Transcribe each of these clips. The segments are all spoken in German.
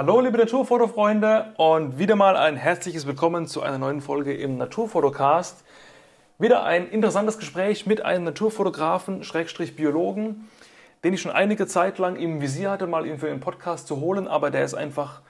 Hallo liebe Naturfotofreunde und wieder mal ein herzliches Willkommen zu einer neuen Folge im Naturfotocast. Wieder ein interessantes Gespräch mit einem Naturfotografen, Schrägstrich Biologen, den ich schon einige Zeit lang im Visier hatte, mal ihn für den Podcast zu holen, aber der ist einfach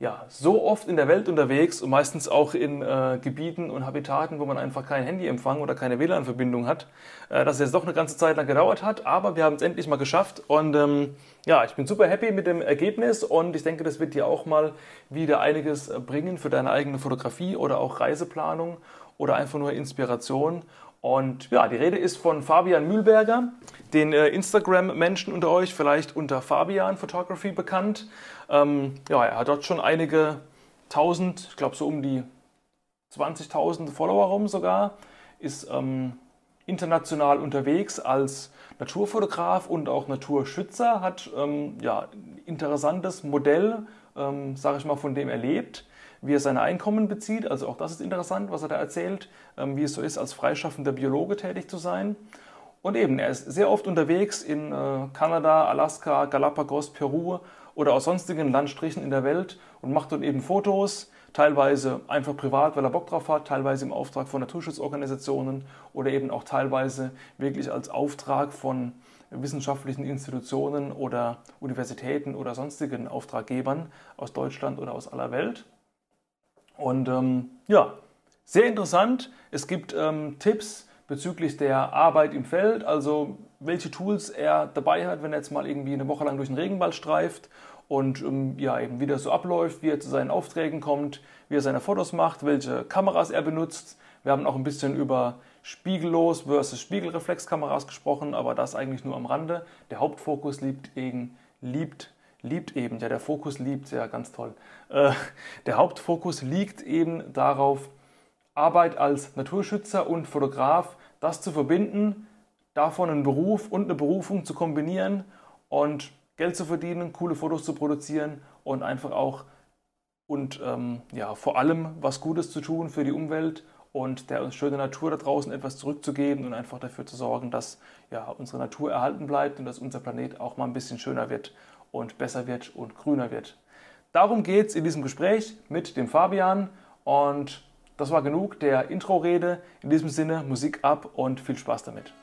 ja, so oft in der Welt unterwegs und meistens auch in äh, Gebieten und Habitaten, wo man einfach kein Handyempfang oder keine WLAN-Verbindung hat, äh, dass es jetzt doch eine ganze Zeit lang gedauert hat, aber wir haben es endlich mal geschafft und ähm, ja, ich bin super happy mit dem Ergebnis und ich denke, das wird dir auch mal wieder einiges bringen für deine eigene Fotografie oder auch Reiseplanung oder einfach nur Inspiration und ja, die Rede ist von Fabian Mühlberger, den äh, Instagram-Menschen unter euch vielleicht unter Fabian Photography bekannt. Ähm, ja, er hat dort schon einige tausend, ich glaube so um die 20.000 Follower rum sogar, ist ähm, international unterwegs als Naturfotograf und auch Naturschützer, hat ähm, ja, ein interessantes Modell, ähm, sage ich mal, von dem er lebt wie er seine Einkommen bezieht. Also auch das ist interessant, was er da erzählt, ähm, wie es so ist, als freischaffender Biologe tätig zu sein. Und eben, er ist sehr oft unterwegs in äh, Kanada, Alaska, Galapagos, Peru oder aus sonstigen Landstrichen in der Welt und macht dort eben Fotos, teilweise einfach privat, weil er Bock drauf hat, teilweise im Auftrag von Naturschutzorganisationen oder eben auch teilweise wirklich als Auftrag von wissenschaftlichen Institutionen oder Universitäten oder sonstigen Auftraggebern aus Deutschland oder aus aller Welt. Und ähm, ja, sehr interessant. Es gibt ähm, Tipps bezüglich der Arbeit im Feld, also welche Tools er dabei hat, wenn er jetzt mal irgendwie eine Woche lang durch den Regenwald streift und ähm, ja, eben wie das so abläuft, wie er zu seinen Aufträgen kommt, wie er seine Fotos macht, welche Kameras er benutzt. Wir haben auch ein bisschen über Spiegellos versus Spiegelreflexkameras gesprochen, aber das eigentlich nur am Rande. Der Hauptfokus liegt, eben, liebt liebt eben, ja, der Fokus liebt, ja, ganz toll. Äh, der Hauptfokus liegt eben darauf, Arbeit als Naturschützer und Fotograf, das zu verbinden, davon einen Beruf und eine Berufung zu kombinieren und Geld zu verdienen, coole Fotos zu produzieren und einfach auch und ähm, ja, vor allem was Gutes zu tun für die Umwelt und der schönen Natur da draußen etwas zurückzugeben und einfach dafür zu sorgen, dass ja, unsere Natur erhalten bleibt und dass unser Planet auch mal ein bisschen schöner wird und besser wird und grüner wird. Darum geht es in diesem Gespräch mit dem Fabian und das war genug der Intro-Rede. In diesem Sinne Musik ab und viel Spaß damit.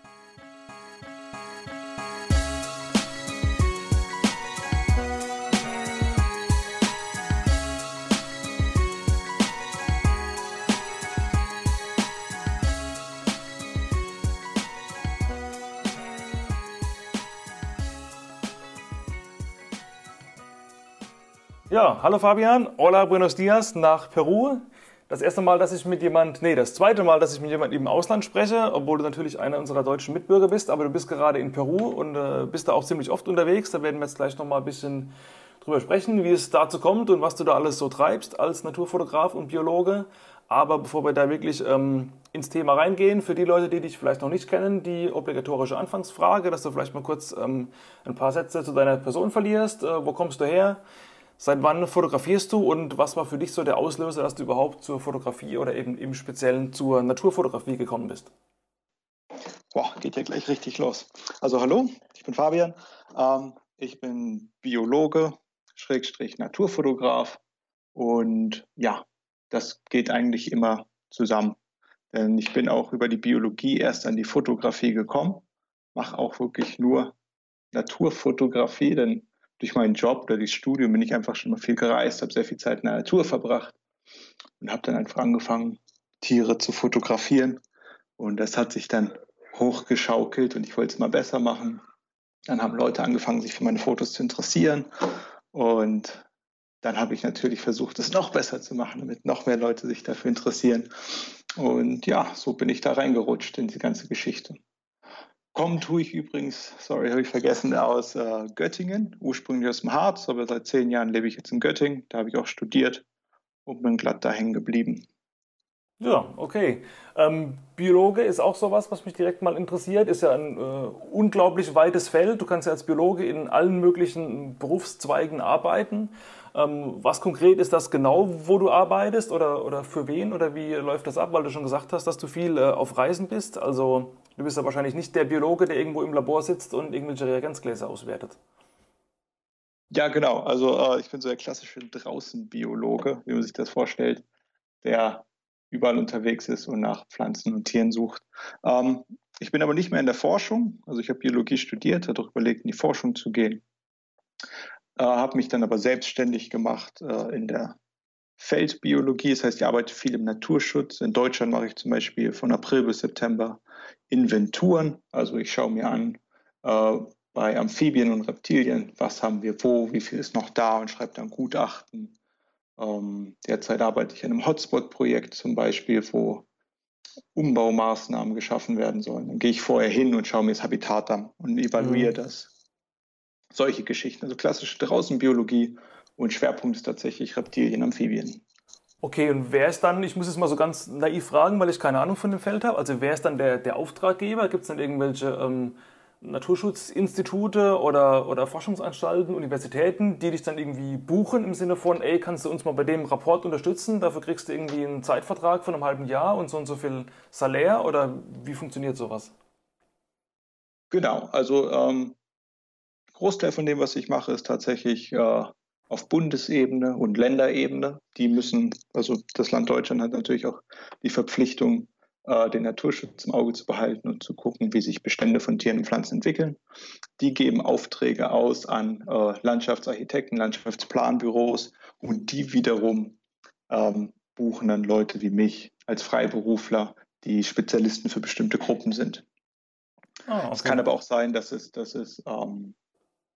Ja, hallo Fabian, hola, buenos dias nach Peru. Das erste Mal, dass ich mit jemand, nee, das zweite Mal, dass ich mit jemand im Ausland spreche, obwohl du natürlich einer unserer deutschen Mitbürger bist, aber du bist gerade in Peru und äh, bist da auch ziemlich oft unterwegs. Da werden wir jetzt gleich nochmal ein bisschen drüber sprechen, wie es dazu kommt und was du da alles so treibst als Naturfotograf und Biologe. Aber bevor wir da wirklich ähm, ins Thema reingehen, für die Leute, die dich vielleicht noch nicht kennen, die obligatorische Anfangsfrage, dass du vielleicht mal kurz ähm, ein paar Sätze zu deiner Person verlierst. Äh, wo kommst du her? Seit wann fotografierst du und was war für dich so der Auslöser, dass du überhaupt zur Fotografie oder eben im Speziellen zur Naturfotografie gekommen bist? Boah, geht ja gleich richtig los. Also hallo, ich bin Fabian. Ähm, ich bin Biologe, Schrägstrich Naturfotograf und ja, das geht eigentlich immer zusammen. Denn ich bin auch über die Biologie erst an die Fotografie gekommen, mache auch wirklich nur Naturfotografie, denn durch meinen Job oder das Studium bin ich einfach schon mal viel gereist, habe sehr viel Zeit in der Natur verbracht und habe dann einfach angefangen, Tiere zu fotografieren. Und das hat sich dann hochgeschaukelt und ich wollte es mal besser machen. Dann haben Leute angefangen, sich für meine Fotos zu interessieren. Und dann habe ich natürlich versucht, es noch besser zu machen, damit noch mehr Leute sich dafür interessieren. Und ja, so bin ich da reingerutscht in die ganze Geschichte. Kommen tue ich übrigens, sorry, habe ich vergessen, aus äh, Göttingen, ursprünglich aus dem Harz, aber seit zehn Jahren lebe ich jetzt in Göttingen. Da habe ich auch studiert und bin glatt da hängen geblieben. Ja, okay. Ähm, Biologe ist auch sowas, was mich direkt mal interessiert. Ist ja ein äh, unglaublich weites Feld. Du kannst ja als Biologe in allen möglichen Berufszweigen arbeiten. Ähm, was konkret ist das genau, wo du arbeitest oder, oder für wen oder wie läuft das ab? Weil du schon gesagt hast, dass du viel äh, auf Reisen bist. Also Du bist ja wahrscheinlich nicht der Biologe, der irgendwo im Labor sitzt und irgendwelche Reagenzgläser auswertet. Ja, genau. Also äh, ich bin so der klassische Draußenbiologe, wie man sich das vorstellt, der überall unterwegs ist und nach Pflanzen und Tieren sucht. Ähm, ich bin aber nicht mehr in der Forschung. Also ich habe Biologie studiert, habe auch überlegt, in die Forschung zu gehen. Äh, habe mich dann aber selbstständig gemacht äh, in der Feldbiologie. Das heißt, ich arbeite viel im Naturschutz. In Deutschland mache ich zum Beispiel von April bis September Inventuren. Also ich schaue mir an, äh, bei Amphibien und Reptilien, was haben wir wo, wie viel ist noch da und schreibe dann Gutachten. Ähm, derzeit arbeite ich an einem Hotspot-Projekt zum Beispiel, wo Umbaumaßnahmen geschaffen werden sollen. Dann gehe ich vorher hin und schaue mir das Habitat an und evaluiere mhm. das. Solche Geschichten, also klassische Draußenbiologie und Schwerpunkt ist tatsächlich Reptilien, Amphibien. Okay, und wer ist dann, ich muss es mal so ganz naiv fragen, weil ich keine Ahnung von dem Feld habe, also wer ist dann der, der Auftraggeber? Gibt es dann irgendwelche ähm, Naturschutzinstitute oder, oder Forschungsanstalten, Universitäten, die dich dann irgendwie buchen im Sinne von, ey, kannst du uns mal bei dem Rapport unterstützen? Dafür kriegst du irgendwie einen Zeitvertrag von einem halben Jahr und so und so viel Salär oder wie funktioniert sowas? Genau, also ähm, Großteil von dem, was ich mache, ist tatsächlich äh, auf Bundesebene und Länderebene. Die müssen, also das Land Deutschland hat natürlich auch die Verpflichtung, äh, den Naturschutz im Auge zu behalten und zu gucken, wie sich Bestände von Tieren und Pflanzen entwickeln. Die geben Aufträge aus an äh, Landschaftsarchitekten, Landschaftsplanbüros und die wiederum ähm, buchen dann Leute wie mich als Freiberufler, die Spezialisten für bestimmte Gruppen sind. Oh, okay. Es kann aber auch sein, dass es, dass es ähm,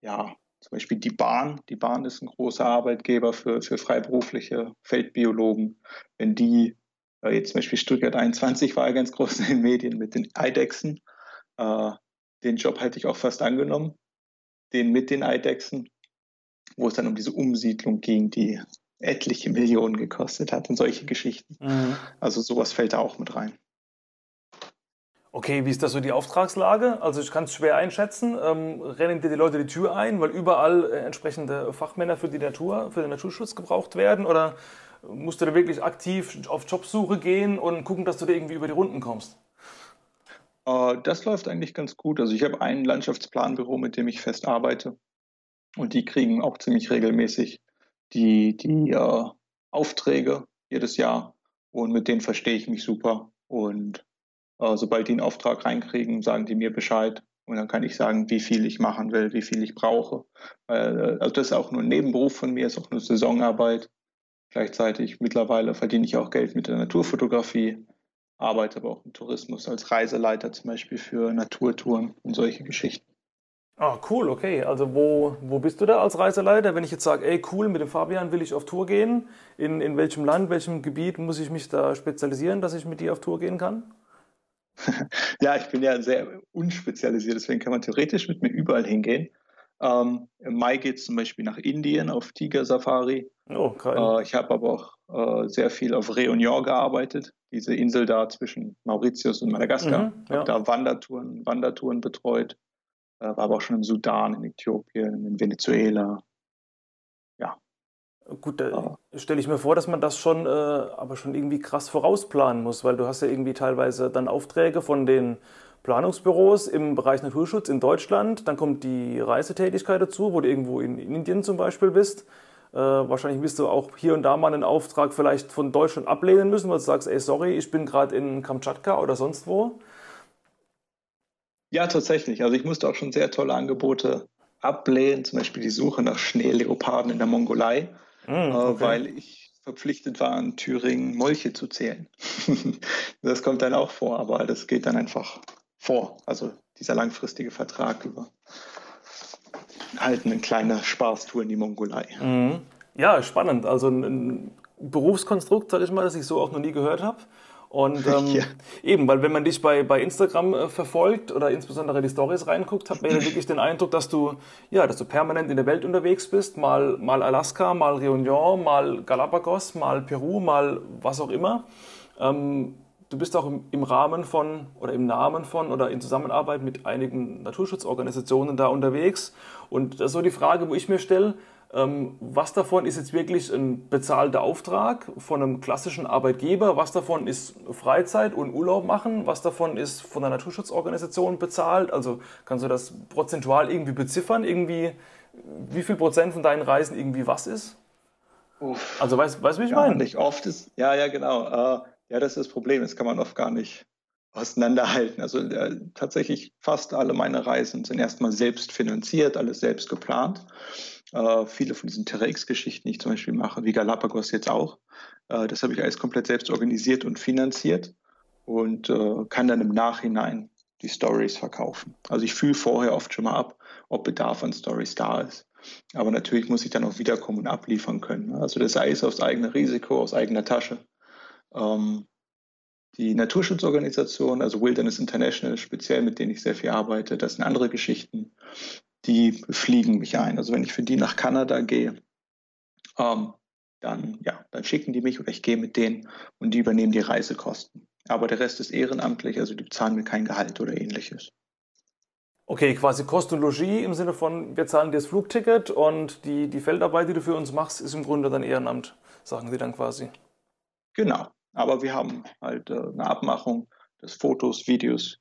ja, zum Beispiel die Bahn. Die Bahn ist ein großer Arbeitgeber für, für freiberufliche Feldbiologen. Wenn die äh, jetzt zum Beispiel Stuttgart 21 war ja ganz groß in den Medien mit den Eidechsen. Äh, den Job hätte ich auch fast angenommen, den mit den Eidechsen, wo es dann um diese Umsiedlung ging, die etliche Millionen gekostet hat und solche Geschichten. Mhm. Also sowas fällt da auch mit rein. Okay, wie ist das so die Auftragslage? Also ich kann es schwer einschätzen. Ähm, rennen dir die Leute die Tür ein, weil überall äh, entsprechende Fachmänner für die Natur, für den Naturschutz gebraucht werden? Oder musst du da wirklich aktiv auf Jobsuche gehen und gucken, dass du da irgendwie über die Runden kommst? Äh, das läuft eigentlich ganz gut. Also ich habe ein Landschaftsplanbüro, mit dem ich fest arbeite. Und die kriegen auch ziemlich regelmäßig die, die äh, Aufträge jedes Jahr. Und mit denen verstehe ich mich super. Und sobald die einen Auftrag reinkriegen, sagen die mir Bescheid. Und dann kann ich sagen, wie viel ich machen will, wie viel ich brauche. Äh, also das ist auch nur ein Nebenberuf von mir, ist auch nur Saisonarbeit. Gleichzeitig mittlerweile verdiene ich auch Geld mit der Naturfotografie, arbeite aber auch im Tourismus als Reiseleiter zum Beispiel für Naturtouren und solche Geschichten. Ah, cool, okay. Also wo, wo bist du da als Reiseleiter? Wenn ich jetzt sage, ey cool, mit dem Fabian will ich auf Tour gehen, in, in welchem Land, welchem Gebiet muss ich mich da spezialisieren, dass ich mit dir auf Tour gehen kann? ja, ich bin ja sehr unspezialisiert, deswegen kann man theoretisch mit mir überall hingehen. Ähm, Im Mai geht es zum Beispiel nach Indien auf Tiger-Safari. Oh, äh, ich habe aber auch äh, sehr viel auf Réunion gearbeitet, diese Insel da zwischen Mauritius und Madagaskar. Mhm, ja. Habe da Wandertouren, Wandertouren betreut. Äh, war aber auch schon im Sudan, in Äthiopien, in Venezuela. Gut, da stelle ich mir vor, dass man das schon, äh, aber schon irgendwie krass vorausplanen muss, weil du hast ja irgendwie teilweise dann Aufträge von den Planungsbüros im Bereich Naturschutz in Deutschland. Dann kommt die Reisetätigkeit dazu, wo du irgendwo in, Indien zum Beispiel bist. Äh, wahrscheinlich wirst du auch hier und da mal einen Auftrag vielleicht von Deutschland ablehnen müssen, weil du sagst, ey, sorry, ich bin gerade in Kamtschatka oder sonst wo. Ja, tatsächlich. Also ich musste auch schon sehr tolle Angebote ablehnen, zum Beispiel die Suche nach Schneeleoparden in der Mongolei, okay. weil ich verpflichtet war, in Thüringen Molche zu zählen. das kommt dann auch vor, aber das geht dann einfach vor. Also dieser langfristige Vertrag über halt eine kleine Spaßtour in die Mongolei. Mhm. Ja, spannend. Also ein, Berufskonstrukt, sag ich mal, das ich so auch noch nie gehört habe. Und ähm, ja. eben, weil wenn man dich bei, bei Instagram äh, verfolgt oder insbesondere die Stories reinguckt, hat man ja wirklich den Eindruck, dass du, ja, dass du permanent in der Welt unterwegs bist. Mal, mal Alaska, mal Réunion, mal Galapagos, mal Peru, mal was auch immer. Ähm, du bist auch im, im, Rahmen von oder im Namen von oder in Zusammenarbeit mit einigen Naturschutzorganisationen da unterwegs. Und das ist so die Frage, wo ich mir stelle, was davon ist jetzt wirklich ein bezahlter Auftrag von einem klassischen Arbeitgeber? Was davon ist Freizeit und Urlaub machen? Was davon ist von der Naturschutzorganisation bezahlt? Also kannst du das prozentual irgendwie beziffern? Irgendwie, wie viel Prozent von deinen Reisen irgendwie was ist? Uff. Also weißt du, wie ich meine? Nicht oft ist, ja, ja, genau. Uh, ja, das ist das Problem. Das kann man oft gar nicht auseinanderhalten. Also äh, tatsächlich fast alle meine Reisen sind erstmal selbst finanziert, alles selbst geplant. Äh, viele von diesen Terex-Geschichten, die ich zum Beispiel mache, wie Galapagos jetzt auch, äh, das habe ich alles komplett selbst organisiert und finanziert und äh, kann dann im Nachhinein die Stories verkaufen. Also ich fühle vorher oft schon mal ab, ob Bedarf an Stories da ist. Aber natürlich muss ich dann auch wiederkommen und abliefern können. Also das sei es aufs eigene Risiko, aus eigener Tasche. Ähm, die Naturschutzorganisation, also Wilderness International, speziell mit denen ich sehr viel arbeite, das sind andere Geschichten, die fliegen mich ein. Also wenn ich für die nach Kanada gehe, ähm, dann, ja, dann schicken die mich oder ich gehe mit denen und die übernehmen die Reisekosten. Aber der Rest ist ehrenamtlich, also die bezahlen mir kein Gehalt oder ähnliches. Okay, quasi Kost und Logis im Sinne von, wir zahlen dir das Flugticket und die, die Feldarbeit, die du für uns machst, ist im Grunde dann Ehrenamt, sagen sie dann quasi. Genau, aber wir haben halt äh, eine Abmachung, dass Fotos, Videos,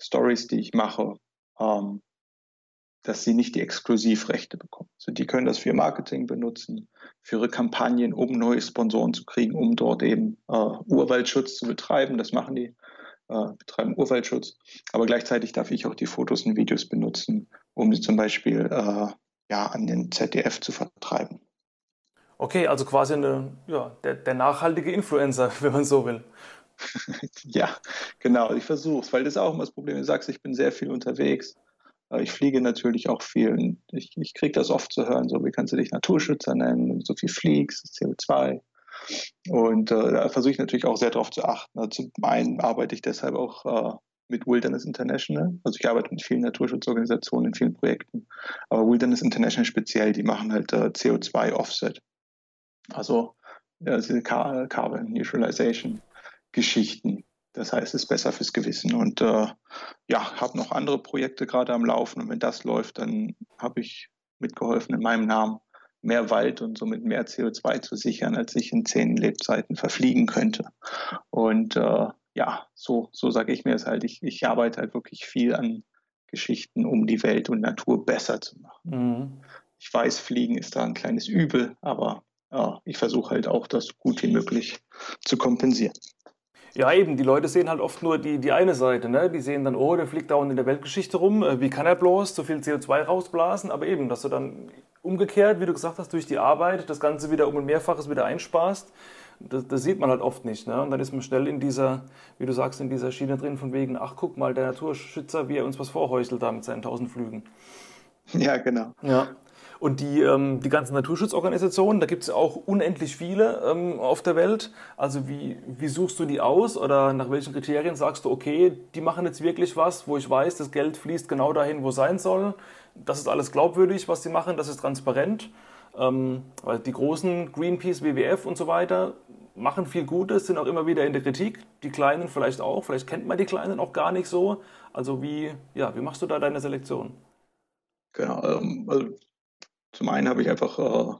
Stories, die ich mache, ähm, dass sie nicht die Exklusivrechte bekommen. Also die können das für ihr Marketing benutzen, für ihre Kampagnen, um neue Sponsoren zu kriegen, um dort eben äh, Urwaldschutz zu betreiben. Das machen die, äh, betreiben Urwaldschutz. Aber gleichzeitig darf ich auch die Fotos und Videos benutzen, um sie zum Beispiel äh, ja, an den ZDF zu vertreiben. Okay, also quasi eine, ja, der, der nachhaltige Influencer, wenn man so will. ja, genau. Ich versuche es, weil das ist auch immer das Problem. Du sagst, ich bin sehr viel unterwegs. Ich fliege natürlich auch viel. Ich, ich kriege das oft zu hören, so wie kannst du dich Naturschützer nennen, so viel fliegst, CO2. Und äh, da versuche ich natürlich auch sehr darauf zu achten. Also zum einen arbeite ich deshalb auch äh, mit Wilderness International. Also ich arbeite mit vielen Naturschutzorganisationen in vielen Projekten. Aber Wilderness International speziell, die machen halt äh, CO2-Offset. Also ja, diese Carbon Neutralization Geschichten. Das heißt, es ist besser fürs Gewissen. Und äh, ja, habe noch andere Projekte gerade am Laufen. Und wenn das läuft, dann habe ich mitgeholfen, in meinem Namen mehr Wald und somit mehr CO2 zu sichern, als ich in zehn Lebzeiten verfliegen könnte. Und äh, ja, so, so sage ich mir es halt. Ich, ich arbeite halt wirklich viel an Geschichten, um die Welt und Natur besser zu machen. Mhm. Ich weiß, Fliegen ist da ein kleines Übel, aber ja, ich versuche halt auch, das gut wie möglich zu kompensieren. Ja, eben, die Leute sehen halt oft nur die, die eine Seite. Ne? Die sehen dann, oh, der fliegt dauernd in der Weltgeschichte rum, äh, wie kann er bloß so viel CO2 rausblasen? Aber eben, dass du dann umgekehrt, wie du gesagt hast, durch die Arbeit das Ganze wieder um ein Mehrfaches wieder einsparst, das, das, sieht man halt oft nicht. Ne? Und dann ist man schnell in dieser, wie du sagst, in dieser Schiene drin, von wegen, ach guck mal, der Naturschützer, wie er uns was vorheuchelt da mit seinen tausend Flügen. Ja, genau. Ja. Und die, ähm, die ganzen Naturschutzorganisationen, da gibt es auch unendlich viele ähm, auf der Welt. Also wie, wie suchst du die aus oder nach welchen Kriterien sagst du, okay, die machen jetzt wirklich was, wo ich weiß, das Geld fließt genau dahin, wo es sein soll. Das ist alles glaubwürdig, was sie machen, das ist transparent. Ähm, weil die großen Greenpeace, WWF und so weiter machen viel Gutes, sind auch immer wieder in der Kritik. Die Kleinen vielleicht auch. Vielleicht kennt man die Kleinen auch gar nicht so. Also wie, ja, wie machst du da deine Selektion? Genau, ähm, also zum einen habe ich einfach äh,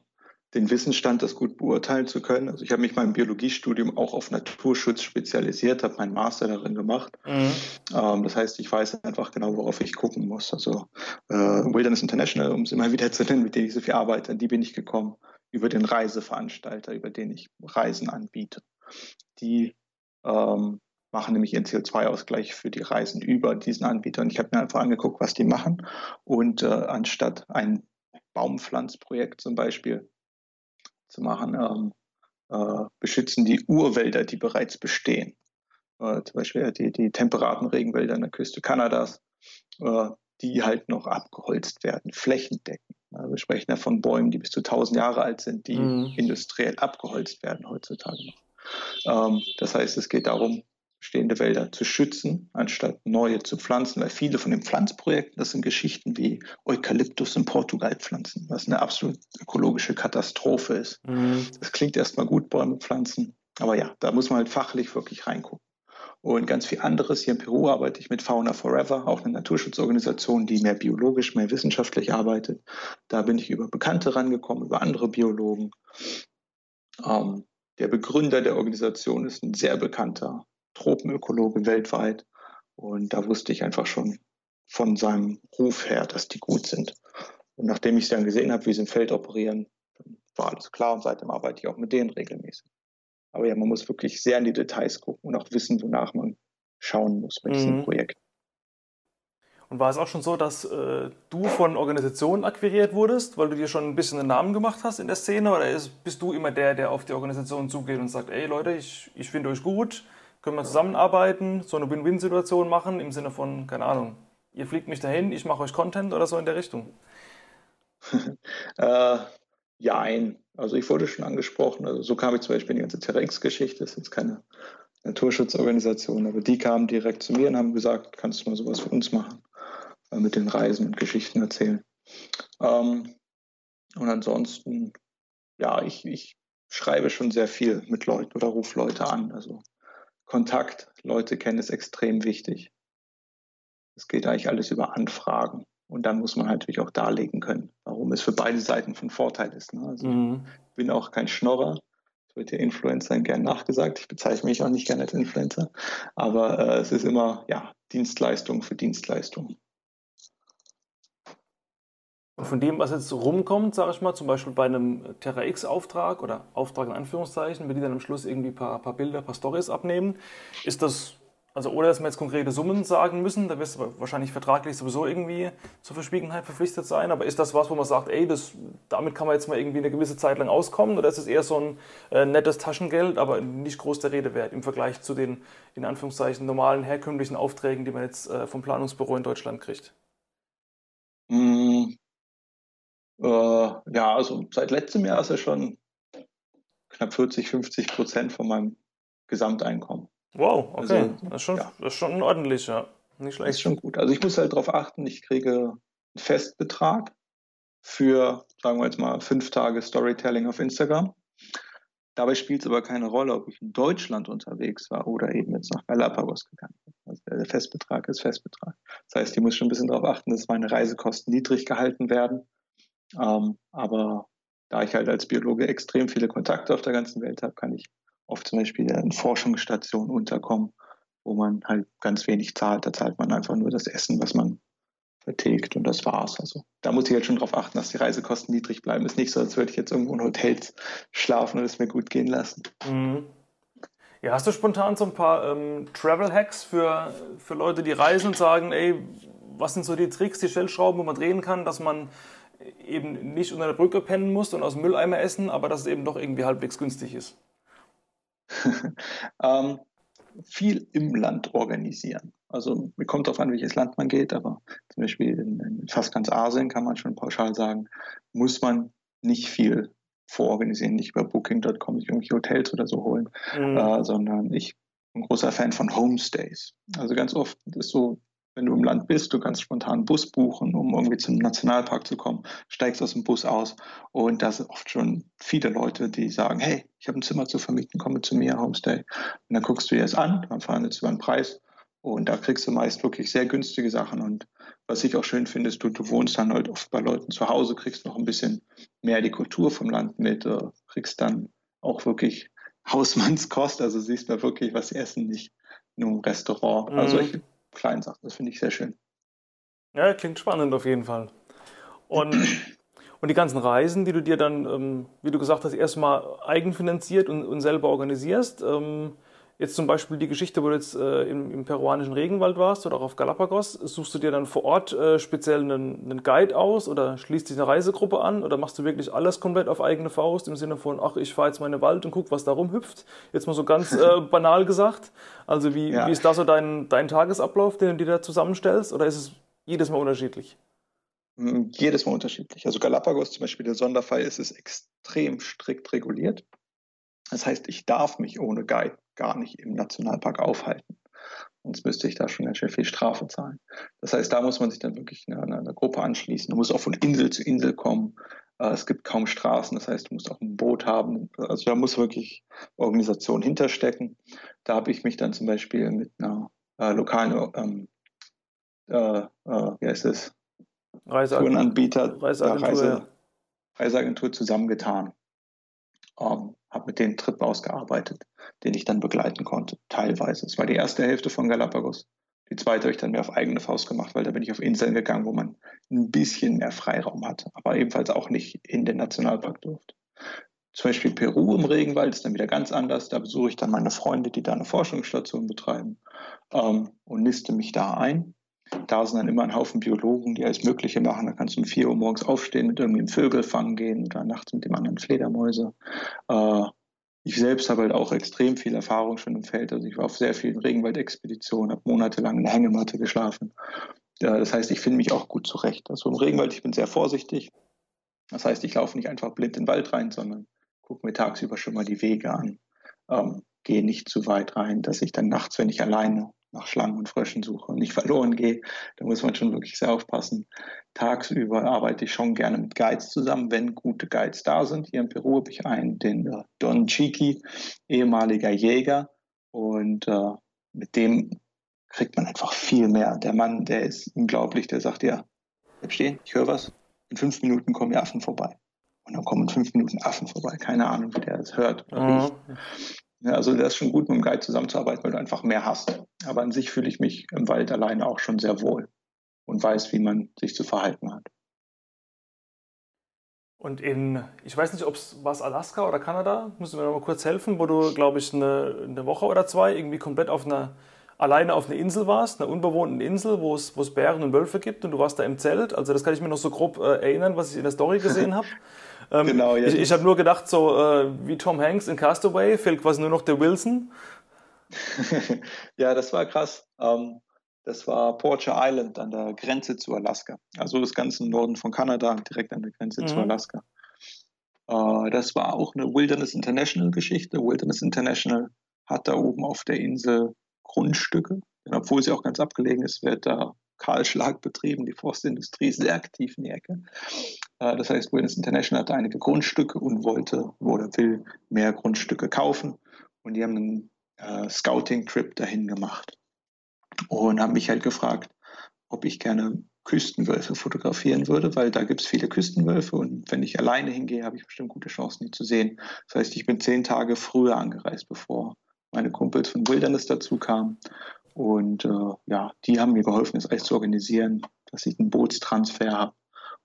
den Wissensstand, das gut beurteilen zu können. Also ich habe mich beim Biologiestudium auch auf Naturschutz spezialisiert, habe meinen Master darin gemacht. Mhm. Ähm, das heißt, ich weiß einfach genau, worauf ich gucken muss. Also äh, Wilderness International, um es immer wieder zu nennen, mit denen ich so viel arbeite, an die bin ich gekommen über den Reiseveranstalter, über den ich Reisen anbiete. Die ähm, machen nämlich ihren CO2-Ausgleich für die Reisen über diesen Anbieter. Und ich habe mir einfach angeguckt, was die machen. Und äh, anstatt ein Baumpflanzprojekt zum Beispiel zu machen, ähm, äh, beschützen die Urwälder, die bereits bestehen. Äh, zum Beispiel die, die temperaten Regenwälder an der Küste Kanadas, äh, die halt noch abgeholzt werden, flächendeckend. wir sprechen ja von Bäumen, die bis zu 1000 Jahre alt sind, die mhm. industriell abgeholzt werden heutzutage noch. Ähm, das heißt, es geht darum, bestehende Wälder zu schützen, anstatt neue zu pflanzen, weil viele von den Pflanzprojekten, das sind Geschichten wie Eukalyptus in Portugal pflanzen, was eine absolut ökologische Katastrophe ist. Mhm. Das klingt erstmal gut, Bäume pflanzen, aber ja, da muss man halt fachlich wirklich reingucken. Und ganz viel anderes. Hier in Peru arbeite ich mit Fauna Forever, auch eine Naturschutzorganisation, die mehr biologisch, mehr wissenschaftlich arbeitet. Da bin ich über Bekannte rangekommen, über andere Biologen. Ähm, der Begründer der Organisation ist ein sehr bekannter Tropenökologe weltweit. Und da wusste ich einfach schon von seinem Ruf her, dass die gut sind. Und nachdem ich dann gesehen habe, wie sie im Feld operieren, war alles klar und seitdem arbeite ich auch mit denen regelmäßig. Aber ja, man muss wirklich sehr in die Details gucken und auch wissen, wonach man schauen muss bei diesem mhm. Projekt. Und war es auch schon so, dass äh, du von Organisationen akquiriert wurdest, weil du dir schon ein bisschen einen Namen gemacht hast in der Szene? Oder ist, bist du immer der, der auf die Organisation zugeht und sagt, ey Leute, ich, ich finde euch gut, können wir zusammenarbeiten, so eine Win-Win-Situation machen im Sinne von, keine Ahnung, ihr fliegt mich dahin, ich mache euch Content oder so in der Richtung? äh, Jein. Also ich wurde schon angesprochen. Also so kam ich zum Beispiel in die ganze Terex-Geschichte. Das ist jetzt keine Naturschutzorganisation, aber die kamen direkt zu mir und haben gesagt, kannst du mal sowas für uns machen? Äh, mit den Reisen und Geschichten erzählen. Ähm, und ansonsten, ja, ich, ich schreibe schon sehr viel mit Leuten oder rufe Leute an. Also Kontakt, Leute kennen ist extrem wichtig. Es geht eigentlich alles über Anfragen. Und dann muss man halt natürlich auch darlegen können, warum es für beide Seiten von Vorteil ist. Ne? Also mhm. ich bin auch kein Schnorrer. Es wird ja Influencern gern nachgesagt. Ich bezeichne mich auch nicht gerne als Influencer. Aber äh, es ist immer ja, Dienstleistung für Dienstleistung. Von dem, was jetzt rumkommt, sage ich mal, zum Beispiel bei einem Terra X-Auftrag oder Auftrag in Anführungszeichen, wenn die dann am Schluss irgendwie ein paar, paar Bilder, ein paar Stories abnehmen, ist das also ohne dass wir jetzt konkrete Summen sagen müssen, da wirst du wahrscheinlich vertraglich sowieso irgendwie zur Verschwiegenheit verpflichtet sein. Aber ist das was, wo man sagt, ey, das, damit kann man jetzt mal irgendwie eine gewisse Zeit lang auskommen? Oder ist es eher so ein äh, nettes Taschengeld, aber nicht groß der Rede wert im Vergleich zu den in Anführungszeichen normalen herkömmlichen Aufträgen, die man jetzt äh, vom Planungsbüro in Deutschland kriegt? Mm, äh, ja, also seit letztem Jahr ist er schon knapp 40, 50 Prozent von meinem Gesamteinkommen. Wow, okay. Also, das, ist schon, ja. das ist schon ordentlich, ja. Nicht schlecht. Das ist schon gut. Also ich muss halt darauf achten, ich kriege einen Festbetrag für, sagen wir jetzt mal, fünf Tage Storytelling auf Instagram. Dabei spielt es aber keine Rolle, ob ich in Deutschland unterwegs war oder eben jetzt nach Galapagos gegangen bin. Also der Festbetrag ist Festbetrag. Das heißt, ich muss schon ein bisschen darauf achten, dass meine Reisekosten niedrig gehalten werden. Ähm, aber da ich halt als Biologe extrem viele Kontakte auf der ganzen Welt habe, kann ich oft zum Beispiel in Forschungsstationen unterkommen, wo man halt ganz wenig zahlt. Da zahlt man einfach nur das Essen, was man vertilgt und das war's. Also da muss ich halt schon darauf achten, dass die Reisekosten niedrig bleiben. Ist nicht so, als würde ich jetzt irgendwo in Hotels schlafen und es mir gut gehen lassen. Mhm. Ja, hast du spontan so ein paar ähm, Travel-Hacks für, für Leute, die reisen und sagen, ey, was sind so die Tricks, die Stellschrauben, wo man drehen kann, dass man eben nicht unter der Brücke pennen muss und aus dem Mülleimer essen, aber dass es eben doch irgendwie halbwegs günstig ist? ähm, viel im Land organisieren. Also mir kommt darauf an, welches Land man geht, aber zum Beispiel in, in, fast ganz Asien kann man schon pauschal sagen, muss man nicht viel vororganisieren, nicht über Booking.com sich irgendwelche Hotels oder so holen, mhm. äh, sondern ich bin ein großer Fan von Homestays. Also ganz oft ist so, wenn du im Land bist, du kannst spontan einen Bus buchen, um irgendwie zum Nationalpark zu kommen, steigst aus dem Bus aus und da sind oft schon viele Leute, die sagen, hey, ich habe ein Zimmer zu vermieten, komme zu mir, Homestay. Und dann guckst du dir das an, dann fahren jetzt über den Preis und da kriegst du meist wirklich sehr günstige Sachen und was ich auch schön finde, ist, du, du wohnst dann halt oft bei Leuten zu Hause, kriegst noch ein bisschen mehr die Kultur vom Land mit, äh, kriegst dann auch wirklich Hausmannskost, also siehst du wirklich was essen, nicht nur im Restaurant. Also mhm. Also solche kleinen Sachen. Das finde ich sehr schön. Ja, klingt spannend auf jeden Fall. Und, und die ganzen Reisen, die du dir dann, ähm, wie du gesagt hast, erstmal eigenfinanziert und, und selber organisierst, ähm, Jetzt zum Beispiel die Geschichte, wo du jetzt äh, im, im, peruanischen Regenwald warst oder auch auf Galapagos, suchst du dir dann vor Ort äh, speziell einen, einen, Guide aus oder schließt dich eine Reisegruppe an oder machst du wirklich alles komplett auf eigene Faust im Sinne von, ach, ich fahre jetzt mal in den Wald und guck, was da rumhüpft? Jetzt mal so ganz äh, banal gesagt. Also wie, ja. wie ist da so dein, dein Tagesablauf, den du dir da zusammenstellst oder ist es jedes Mal unterschiedlich? Hm, jedes Mal unterschiedlich. Also Galapagos zum Beispiel, der Sonderfall ist es extrem strikt reguliert. Das heißt, ich darf mich ohne Guide gar nicht im Nationalpark aufhalten. Sonst müsste ich da schon ganz schön viel Strafe zahlen. Das heißt, da muss man sich dann wirklich einer, einer Gruppe anschließen. Du musst auch von Insel zu Insel kommen. Äh, es gibt kaum Straßen, das heißt, du musst auch ein Boot haben. Also da muss wirklich Organisation hinterstecken. Da habe ich mich dann zum Beispiel mit einer äh, lokalen, ähm, äh, äh, wie heißt es? Reiseagentur, Reiseagentur, Reise, Reiseagentur zusammengetan ähm, habe mit denen Trip ausgearbeitet, den ich dann begleiten konnte, teilweise. Es war die erste Hälfte von Galapagos. Die zweite habe ich dann mehr auf eigene Faust gemacht, weil da bin ich auf Inseln gegangen, wo man ein bisschen mehr Freiraum hatte, aber ebenfalls auch nicht in den Nationalpark durfte. Zum Beispiel Peru im Regenwald ist dann wieder ganz anders. Da besuche ich dann meine Freunde, die da eine Forschungsstation betreiben ähm, und niste mich da ein. Da sind dann immer ein Haufen Biologen, die alles Mögliche machen. Da kannst du um 4 Uhr morgens aufstehen, mit irgendwie Vögel fangen gehen oder nachts mit dem anderen Fledermäuse. Äh, ich selbst habe halt auch extrem viel Erfahrung schon im Feld. Also ich war auf sehr vielen Regenwaldexpeditionen, habe monatelang in der Hängematte geschlafen. Ja, das heißt, ich finde mich auch gut zurecht. Also im Regenwald, ich bin sehr vorsichtig. Das heißt, ich laufe nicht einfach blind in den Wald rein, sondern gucke mir tagsüber schon mal die Wege an, ähm, gehe nicht zu weit rein, dass ich dann nachts, wenn ich alleine nach Schlangen und Fröschen suche und nicht verloren gehe, da muss man schon wirklich sehr aufpassen. Tagsüber arbeite ich schon gerne mit Guides zusammen, wenn gute Guides da sind. Hier in Peru habe ich einen, den äh, Don Chiki, ehemaliger Jäger und äh, mit dem kriegt man einfach viel mehr. Der Mann, der ist unglaublich, der sagt ja, bleib stehen, ich höre was, in fünf Minuten kommen die Affen vorbei. Und dann kommen in fünf Minuten Affen vorbei. Keine Ahnung, wie der das hört oder mhm. Ja, also das ist schon gut, mit dem Guide zusammenzuarbeiten, weil du einfach mehr hast. Aber an sich fühle ich mich im Wald alleine auch schon sehr wohl und weiß, wie man sich zu verhalten hat. Und in, ich weiß nicht, ob es was Alaska oder Kanada, müssen wir noch mal kurz helfen, wo du, glaube ich, eine, eine Woche oder zwei irgendwie komplett auf einer alleine auf einer Insel warst, einer unbewohnten Insel, wo es, wo es Bären und Wölfe gibt und du warst da im Zelt. Also das kann ich mir noch so grob äh, erinnern, was ich in der Story gesehen habe. Ähm, genau, ja. Ich, ich habe nur gedacht, so äh, wie Tom Hanks in Castaway, fehlt quasi nur noch der Wilson. ja, das war krass. Ähm, das war Porcher Island an der Grenze zu Alaska. Also das ganze Norden von Kanada, direkt an der Grenze mhm. zu Alaska. Äh, das war auch eine Wilderness International Geschichte. Wilderness International hat da oben auf der Insel Grundstücke. Denn obwohl sie auch ganz abgelegen ist, wird da Kahlschlag betrieben. Die Forstindustrie ist sehr aktiv in die Ecke. Das heißt, Wilderness International hatte einige Grundstücke und wollte oder will mehr Grundstücke kaufen. Und die haben einen äh, Scouting-Trip dahin gemacht und haben mich halt gefragt, ob ich gerne Küstenwölfe fotografieren würde, weil da gibt es viele Küstenwölfe und wenn ich alleine hingehe, habe ich bestimmt gute Chancen, die zu sehen. Das heißt, ich bin zehn Tage früher angereist, bevor meine Kumpels von Wilderness dazu kamen. Und äh, ja, die haben mir geholfen, das alles zu organisieren, dass ich einen Bootstransfer habe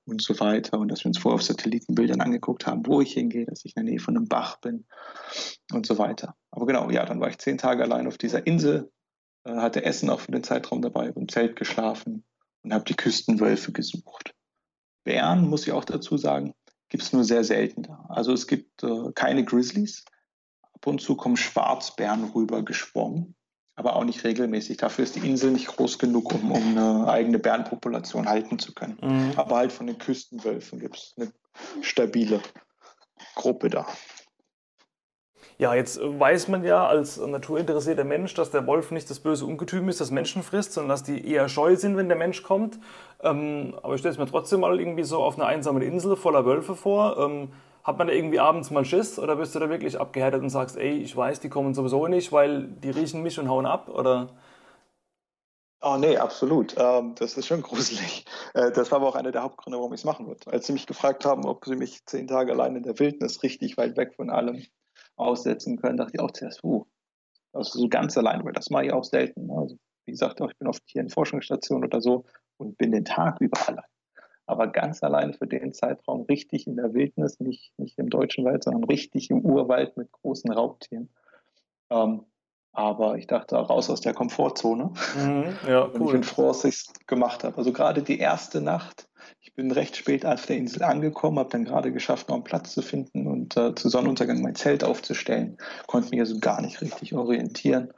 und so weiter. Und dass wir uns vorher auf Satellitenbildern angeguckt haben, wo ich hingehe, dass ich in der Nähe von einem Bach bin und so weiter. Aber genau, ja, dann war ich zehn Tage allein auf dieser Insel, äh, hatte Essen auch für den Zeitraum dabei, im Zelt geschlafen und habe die Küstenwölfe gesucht. Bären, muss ich auch dazu sagen, gibt es nur sehr selten da. Also es gibt äh, keine Grizzlies. Ab und zu kommen Schwarzbären rüber geschwommen aber auch nicht regelmäßig. Dafür ist die Insel nicht groß genug, um, um eine eigene Bärenpopulation halten zu können. Mhm. Aber halt von den Küstenwölfen gibt es eine stabile Gruppe da. Ja, jetzt weiß man ja als naturinteressierter Mensch, dass der Wolf nicht das böse Ungetüm ist, das Menschen frisst, sondern dass die eher scheu sind, wenn der Mensch kommt. Ähm, aber ich stelle es mir trotzdem mal irgendwie so auf einer einsamen Insel voller Wölfe vor. Ähm, hat man da irgendwie abends mal Schiss oder bist du da wirklich abgehärtet und sagst, ey, ich weiß, die kommen sowieso nicht, weil die riechen mich und hauen ab? Oder? Oh nee, absolut. Ähm, das ist schon gruselig. Äh, das war aber auch einer der Hauptgründe, warum ich es machen würde. Als sie mich gefragt haben, ob sie mich zehn Tage allein in der Wildnis richtig weit weg von allem aussetzen können, dachte ich auch zuerst, uh, also so ganz allein, weil das mache ich auch selten. Also, wie gesagt, ich bin oft hier in Forschungsstationen oder so und bin den Tag über allein aber ganz alleine für den Zeitraum richtig in der Wildnis, nicht, nicht im deutschen Wald, sondern richtig im Urwald mit großen Raubtieren. Ähm, aber ich dachte, raus aus der Komfortzone. Mhm, ja, cool. Und ich bin froh, dass ich es gemacht habe. Also gerade die erste Nacht, ich bin recht spät auf der Insel angekommen, habe dann gerade geschafft, noch einen Platz zu finden und äh, zu Sonnenuntergang mein Zelt aufzustellen. Konnte mich also gar nicht richtig orientieren.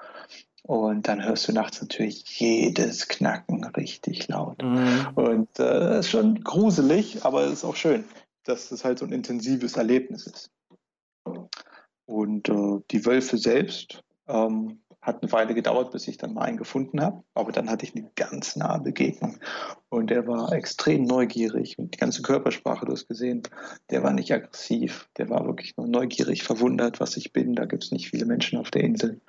Und dann hörst du nachts natürlich jedes Knacken richtig laut. Mhm. Und äh, ist schon gruselig, aber es ist auch schön, dass das halt so ein intensives Erlebnis ist. Und äh, die Wölfe selbst ähm, hat eine Weile gedauert, bis ich dann mal einen gefunden habe. Aber dann hatte ich eine ganz nahe Begegnung. Und der war extrem neugierig. Und die ganze Körpersprache, du hast gesehen, der war nicht aggressiv. Der war wirklich nur neugierig, verwundert, was ich bin. Da gibt es nicht viele Menschen auf der Insel.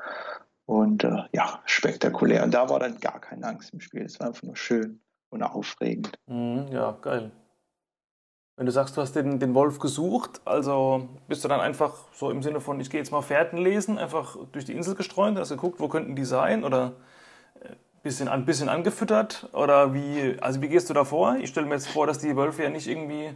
Und äh, ja, spektakulär. Und da war dann gar keine Angst im Spiel. Es war einfach nur schön und aufregend. Mhm, ja, geil. Wenn du sagst, du hast den, den Wolf gesucht, also bist du dann einfach so im Sinne von, ich gehe jetzt mal Fährten lesen, einfach durch die Insel gestreut, hast geguckt, wo könnten die sein? Oder äh, bisschen, ein bisschen angefüttert? Oder wie, also wie gehst du da vor? Ich stelle mir jetzt vor, dass die Wölfe ja nicht irgendwie,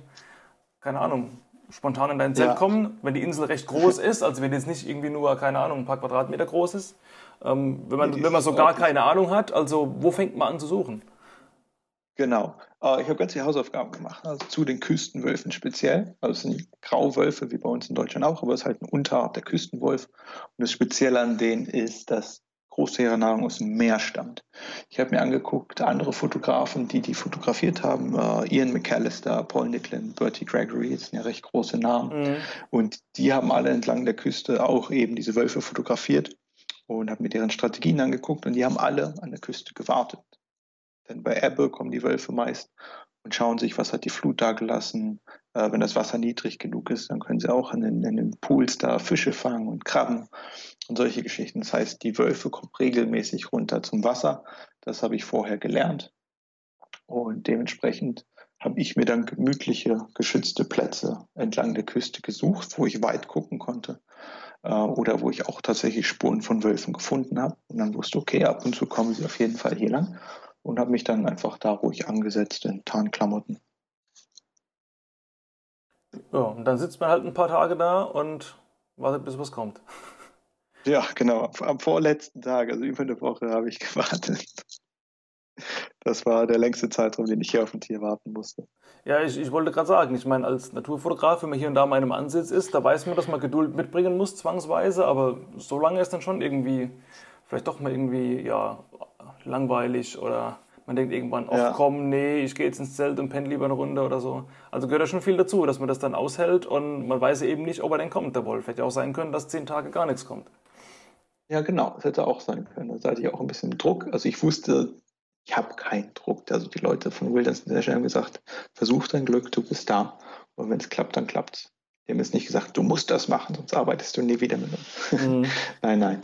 keine Ahnung, spontan in dein Zelt ja. kommen, wenn die Insel recht groß ist, also wenn jetzt nicht irgendwie nur, keine Ahnung, ein paar Quadratmeter groß ist. Ähm, wenn, man, wenn man so gar keine Ahnung hat, also wo fängt man an zu suchen? Genau. Äh, ich habe ganz viele Hausaufgaben gemacht, also zu den Küstenwölfen speziell. Also es sind Grauwölfe, wie bei uns in Deutschland auch, aber es ist halt ein Unterart der Küstenwolf. Und das Spezielle an denen ist, dass Großtiernahrung aus dem Meer stammt. Ich habe mir angeguckt, andere Fotografen, die die fotografiert haben, uh, Ian McAllister, Paul Nicklin, Bertie Gregory, das sind ja recht große Namen. Mhm. Und die haben alle entlang der Küste auch eben diese Wölfe fotografiert und habe mir deren Strategien angeguckt und die haben alle an der Küste gewartet. Denn bei Ebbe kommen die Wölfe meist und schauen sich, was hat die Flut da gelassen. Äh, wenn das Wasser niedrig genug ist, dann können sie auch in den, in den Pools da Fische fangen und Krabben und solche Geschichten. Das heißt, die Wölfe kommen regelmäßig runter zum Wasser. Das habe ich vorher gelernt. Und dementsprechend habe ich mir dann gemütliche, geschützte Plätze entlang der Küste gesucht, wo ich weit gucken konnte äh, oder wo ich auch tatsächlich Spuren von Wölfen gefunden habe. Und dann wusste, okay, ab und zu kommen sie auf jeden Fall hier lang und habe mich dann einfach da ruhig angesetzt in Tarnklamotten. Ja, und dann sitzt man halt ein paar Tage da und wartet, bis was kommt. Ja, genau. Am vorletzten Tag, also über eine Woche, habe ich gewartet. Das war der längste Zeitraum, den ich hier auf ein Tier warten musste. Ja, ich, ich wollte gerade sagen, ich meine, als Naturfotograf, wenn man hier und da mal in einem Ansitz ist, da weiß man, dass man Geduld mitbringen muss, zwangsweise, aber so lange ist dann schon irgendwie, vielleicht doch mal irgendwie, ja, langweilig oder man denkt irgendwann, ach ja. komm, nee, ich gehe jetzt ins Zelt und penne lieber eine Runde oder so. Also gehört da schon viel dazu, dass man das dann aushält und man weiß eben nicht, ob er denn kommt, der Wolf. Hätte ja auch sein können, dass zehn Tage gar nichts kommt. Ja, genau, das hätte auch sein können. Da hatte ich auch ein bisschen Druck. Also ich wusste, ich habe keinen Druck. Also die Leute von Wilderness International haben gesagt, versuch dein Glück, du bist da. Und wenn es klappt, dann klappt es. Haben jetzt nicht gesagt, du musst das machen, sonst arbeitest du nie wieder mit uns. Mhm. nein, nein.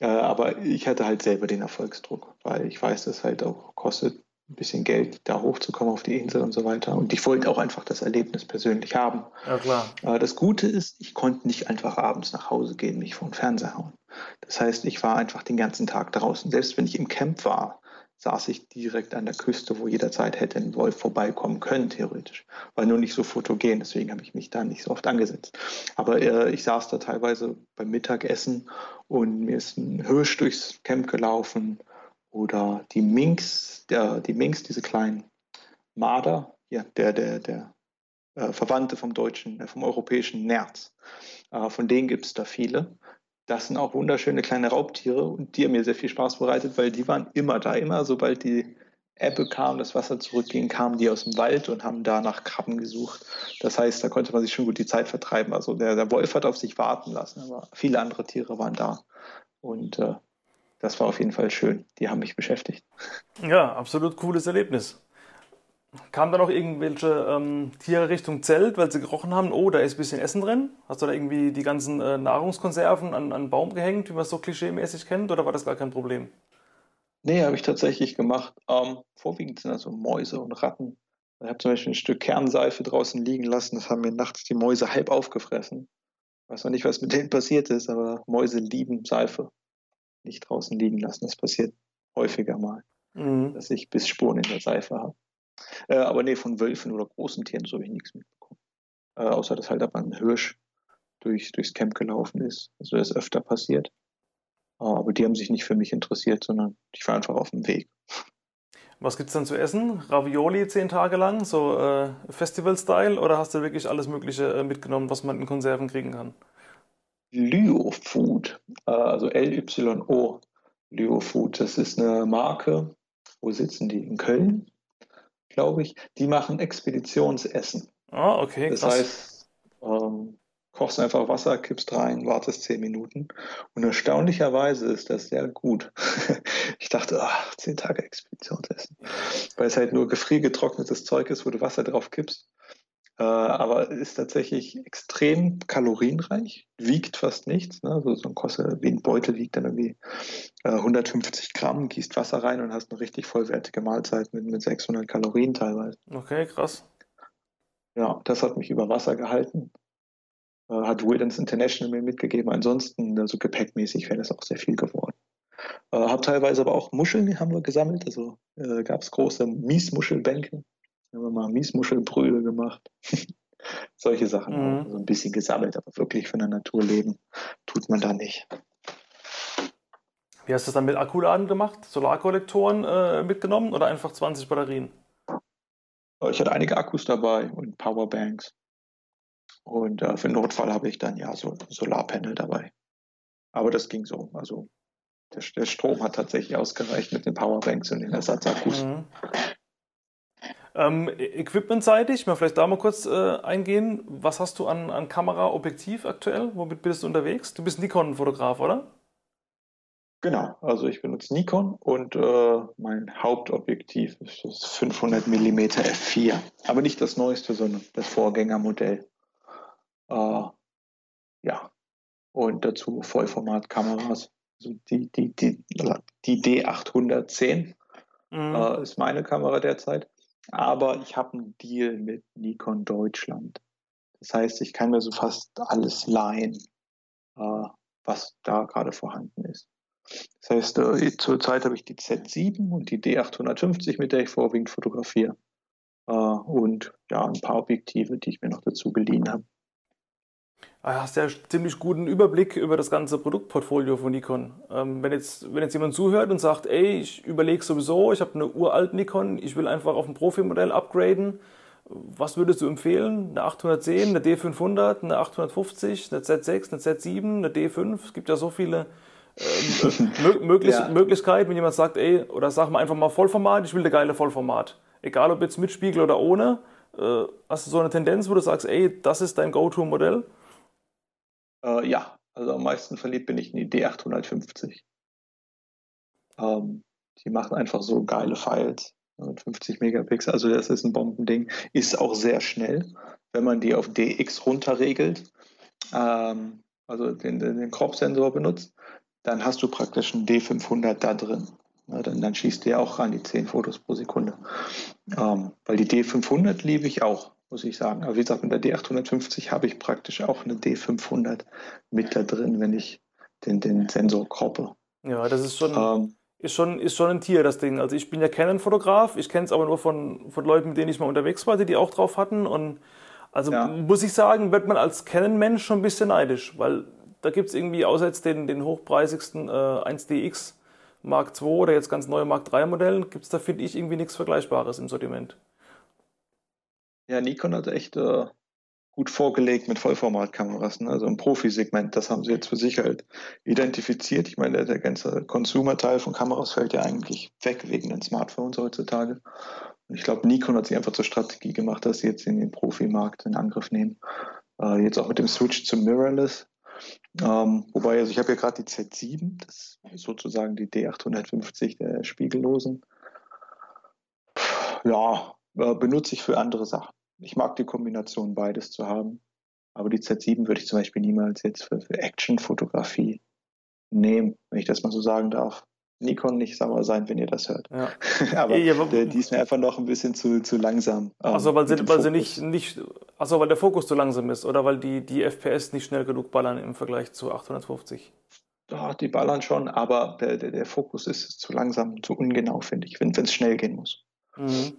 Äh, aber ich hatte halt selber den Erfolgsdruck, weil ich weiß, dass halt auch kostet ein bisschen Geld, da hochzukommen auf die Insel und so weiter. Und ich wollte auch einfach das Erlebnis persönlich haben. Ja, klar. Äh, das Gute ist, ich konnte nicht einfach abends nach Hause gehen, mich vor den Fernseher hauen. Das heißt, ich war einfach den ganzen Tag draußen. Selbst wenn ich im Camp war, saß ich direkt an der Küste, wo jederzeit hätte ein Wolf vorbeikommen können, theoretisch. War nur nicht so fotogen, deswegen habe ich mich da nicht so oft angesetzt. Aber äh, ich saß da teilweise beim Mittagessen und mir ist ein Hirsch durchs Camp gelaufen oder die Minks, der, die Minks, diese kleinen Marder, ja, der, der, der äh, Verwandte vom deutschen, äh, vom europäischen Nerz. Äh, von denen gibt es da viele das sind auch wunderschöne kleine Raubtiere und die haben mir sehr viel Spaß bereitet, weil die waren immer da. Immer sobald die Ebbe kam, das Wasser zurückging, kamen die aus dem Wald und haben da nach Krabben gesucht. Das heißt, da konnte man sich schon gut die Zeit vertreiben. Also der, der Wolf hat auf sich warten lassen, aber viele andere Tiere waren da. Und äh, das war auf jeden Fall schön. Die haben mich beschäftigt. Ja, absolut cooles Erlebnis. Kamen da noch irgendwelche ähm, Tiere Richtung Zelt, weil sie gerochen haben, oh, da ist ein bisschen Essen drin? Hast du da irgendwie die ganzen äh, Nahrungskonserven an, an Baum gehängt, wie man es so klischeemäßig kennt, oder war das gar kein Problem? Nee, habe ich tatsächlich gemacht. Ähm, vorwiegend sind das so Mäuse und Ratten. Ich habe zum Beispiel ein Stück Kernseife draußen liegen lassen, das haben mir nachts die Mäuse halb aufgefressen. Ich weiß noch nicht, was mit denen passiert ist, aber Mäuse lieben Seife. Nicht draußen liegen lassen. Das passiert häufiger mal, mhm. dass ich Bissspuren in der Seife habe. Äh, aber nee, von Wölfen oder großen Tieren so habe ich nichts mitbekommen. Äh, außer dass halt aber ein Hirsch durch, durchs Camp gelaufen ist. Also das ist öfter passiert. Äh, aber die haben sich nicht für mich interessiert, sondern ich war einfach auf dem Weg. Was gibt es dann zu essen? Ravioli zehn Tage lang, so äh, Festival-Style, oder hast du wirklich alles Mögliche äh, mitgenommen, was man in Konserven kriegen kann? Lyo-Food, äh, also L-Y-O, Lyo-Food, das ist eine Marke. Wo sitzen die? In Köln? Glaube ich, die machen Expeditionsessen. Ah, okay. Das krass. heißt, ähm, kochst einfach Wasser, kippst rein, wartest zehn Minuten. Und erstaunlicherweise ist das sehr gut. ich dachte, ach, zehn Tage Expeditionsessen. Weil es halt nur gefriergetrocknetes Zeug ist, wo du Wasser drauf kippst. Äh, aber ist tatsächlich extrem kalorienreich, wiegt fast nichts. Ne? Also so ein Kosse wie ein Beutel wiegt dann irgendwie äh, 150 Gramm, gießt Wasser rein und hast eine richtig vollwertige Mahlzeit mit, mit 600 Kalorien teilweise. Okay, krass. Ja, das hat mich über Wasser gehalten. Äh, hat Wilderness International mir mitgegeben. Ansonsten, also gepäckmäßig wäre das auch sehr viel geworden. Äh, habe teilweise aber auch Muscheln haben wir gesammelt. Also äh, gab es große Miesmuschelbänke. Haben wir mal Miesmuschelbrühe gemacht. Solche Sachen. Mhm. So also ein bisschen gesammelt, aber wirklich von der Natur leben tut man da nicht. Wie hast du das dann mit Akkuladen gemacht? Solarkollektoren äh, mitgenommen oder einfach 20 Batterien? Ich hatte einige Akkus dabei und Powerbanks. Und äh, für den Notfall habe ich dann ja so Solarpanel dabei. Aber das ging so. Also der, der Strom hat tatsächlich ausgereicht mit den Powerbanks und den Ersatzakkus. Mhm. Ähm, Equipmentseitig, mal vielleicht da mal kurz äh, eingehen. Was hast du an, an Kamera, Objektiv aktuell? Womit bist du unterwegs? Du bist Nikon-Fotograf, oder? Genau, also ich benutze Nikon und äh, mein Hauptobjektiv ist das 500 mm f4. Aber nicht das neueste, sondern das Vorgängermodell. Äh, ja, und dazu Vollformatkameras. Also die, die, die, die D810 mhm. äh, ist meine Kamera derzeit. Aber ich habe einen Deal mit Nikon Deutschland. Das heißt, ich kann mir so fast alles leihen, äh, was da gerade vorhanden ist. Das heißt, äh, zurzeit habe ich die Z7 und die D850, mit der ich vorwiegend fotografiere. Äh, und ja, ein paar Objektive, die ich mir noch dazu geliehen habe. Du ah, hast ja ziemlich guten Überblick über das ganze Produktportfolio von Nikon. Ähm, wenn, jetzt, wenn jetzt jemand zuhört und sagt, ey, ich überlege sowieso, ich habe eine uralt Nikon, ich will einfach auf ein Profimodell upgraden, was würdest du empfehlen? Eine 810, eine D500, eine 850, eine Z6, eine Z7, eine D5? Es gibt ja so viele äh, möglich, ja. Möglichkeit, wenn jemand sagt, ey, oder sag mal einfach mal Vollformat, ich will eine geile Vollformat. Egal ob jetzt mit Spiegel oder ohne, äh, hast du so eine Tendenz, wo du sagst, ey, das ist dein Go-To-Modell? Äh, ja, also am meisten verliebt bin ich in die D850. Ähm, die machen einfach so geile Files mit 50 Megapixel. Also das ist ein Bombending. Ist auch sehr schnell, wenn man die auf DX runterregelt. Ähm, also den, den Crop-Sensor benutzt, dann hast du praktisch einen D500 da drin. Ja, dann, dann schießt der auch ran die 10 Fotos pro Sekunde. Ähm, weil die D500 liebe ich auch, muss ich sagen. Aber wie gesagt, mit der D850 habe ich praktisch auch eine D500 mit da drin, wenn ich den, den Sensor kroppe. Ja, das ist schon, ähm, ist, schon, ist schon ein Tier, das Ding. Also ich bin ja Canon-Fotograf, ich kenne es aber nur von, von Leuten, mit denen ich mal unterwegs war, die die auch drauf hatten. Und also ja. muss ich sagen, wird man als Canon-Mensch schon ein bisschen neidisch, weil da gibt es irgendwie, außer jetzt den, den hochpreisigsten äh, 1DX Mark II oder jetzt ganz neue Mark III Modellen, gibt es da, finde ich, irgendwie nichts Vergleichbares im Sortiment. Ja, Nikon hat echt äh, gut vorgelegt mit Vollformatkameras, ne? also im Profisegment. Das haben sie jetzt für sich halt identifiziert. Ich meine, der, der ganze Consumer-Teil von Kameras fällt ja eigentlich weg wegen den Smartphones heutzutage. Und ich glaube, Nikon hat sich einfach zur Strategie gemacht, dass sie jetzt in den Profimarkt in Angriff nehmen. Äh, jetzt auch mit dem Switch zu Mirrorless ähm, wobei, also ich habe ja gerade die Z7, das ist sozusagen die D850 der Spiegellosen. Ja, äh, benutze ich für andere Sachen. Ich mag die Kombination beides zu haben. Aber die Z7 würde ich zum Beispiel niemals jetzt für, für Action-Fotografie nehmen, wenn ich das mal so sagen darf. Nikon nicht sauer sein, wenn ihr das hört. Ja. aber, ja, aber die ist mir einfach noch ein bisschen zu, zu langsam. Ähm, also weil, sie, weil sie nicht, nicht, also weil der Fokus zu langsam ist oder weil die, die FPS nicht schnell genug ballern im Vergleich zu 850? Doch, die ballern schon, aber der, der, der Fokus ist zu langsam, zu ungenau, finde ich, wenn es schnell gehen muss. Mhm.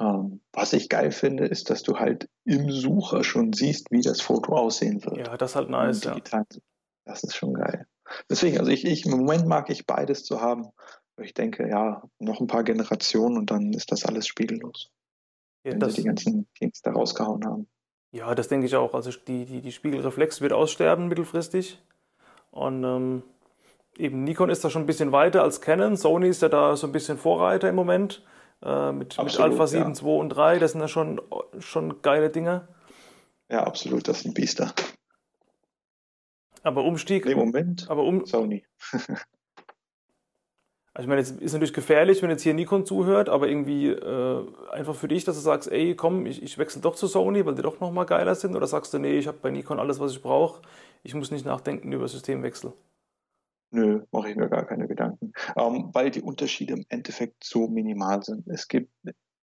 Ähm, was ich geil finde, ist, dass du halt im Sucher schon siehst, wie das Foto aussehen wird. Ja, das ist halt nice. Ja. Das ist schon geil. Deswegen, also ich, ich, im Moment mag ich beides zu haben. Ich denke, ja, noch ein paar Generationen und dann ist das alles spiegellos. Ja, wenn sie die ganzen Kings da rausgehauen haben. Ja, das denke ich auch. Also die, die, die Spiegelreflex wird aussterben mittelfristig. Und ähm, eben Nikon ist da schon ein bisschen weiter als Canon. Sony ist ja da so ein bisschen Vorreiter im Moment. Äh, mit, absolut, mit Alpha 7, ja. 2 und 3. Das sind ja schon, schon geile Dinge. Ja, absolut. Das sind Biester. Aber Umstieg. Im Moment. Aber um, Sony. also ich meine, es ist natürlich gefährlich, wenn jetzt hier Nikon zuhört, aber irgendwie äh, einfach für dich, dass du sagst, ey, komm, ich, ich wechsle doch zu Sony, weil die doch nochmal geiler sind, oder sagst du, nee, ich habe bei Nikon alles, was ich brauche, ich muss nicht nachdenken über Systemwechsel? Nö, mache ich mir gar keine Gedanken, ähm, weil die Unterschiede im Endeffekt so minimal sind. Es gibt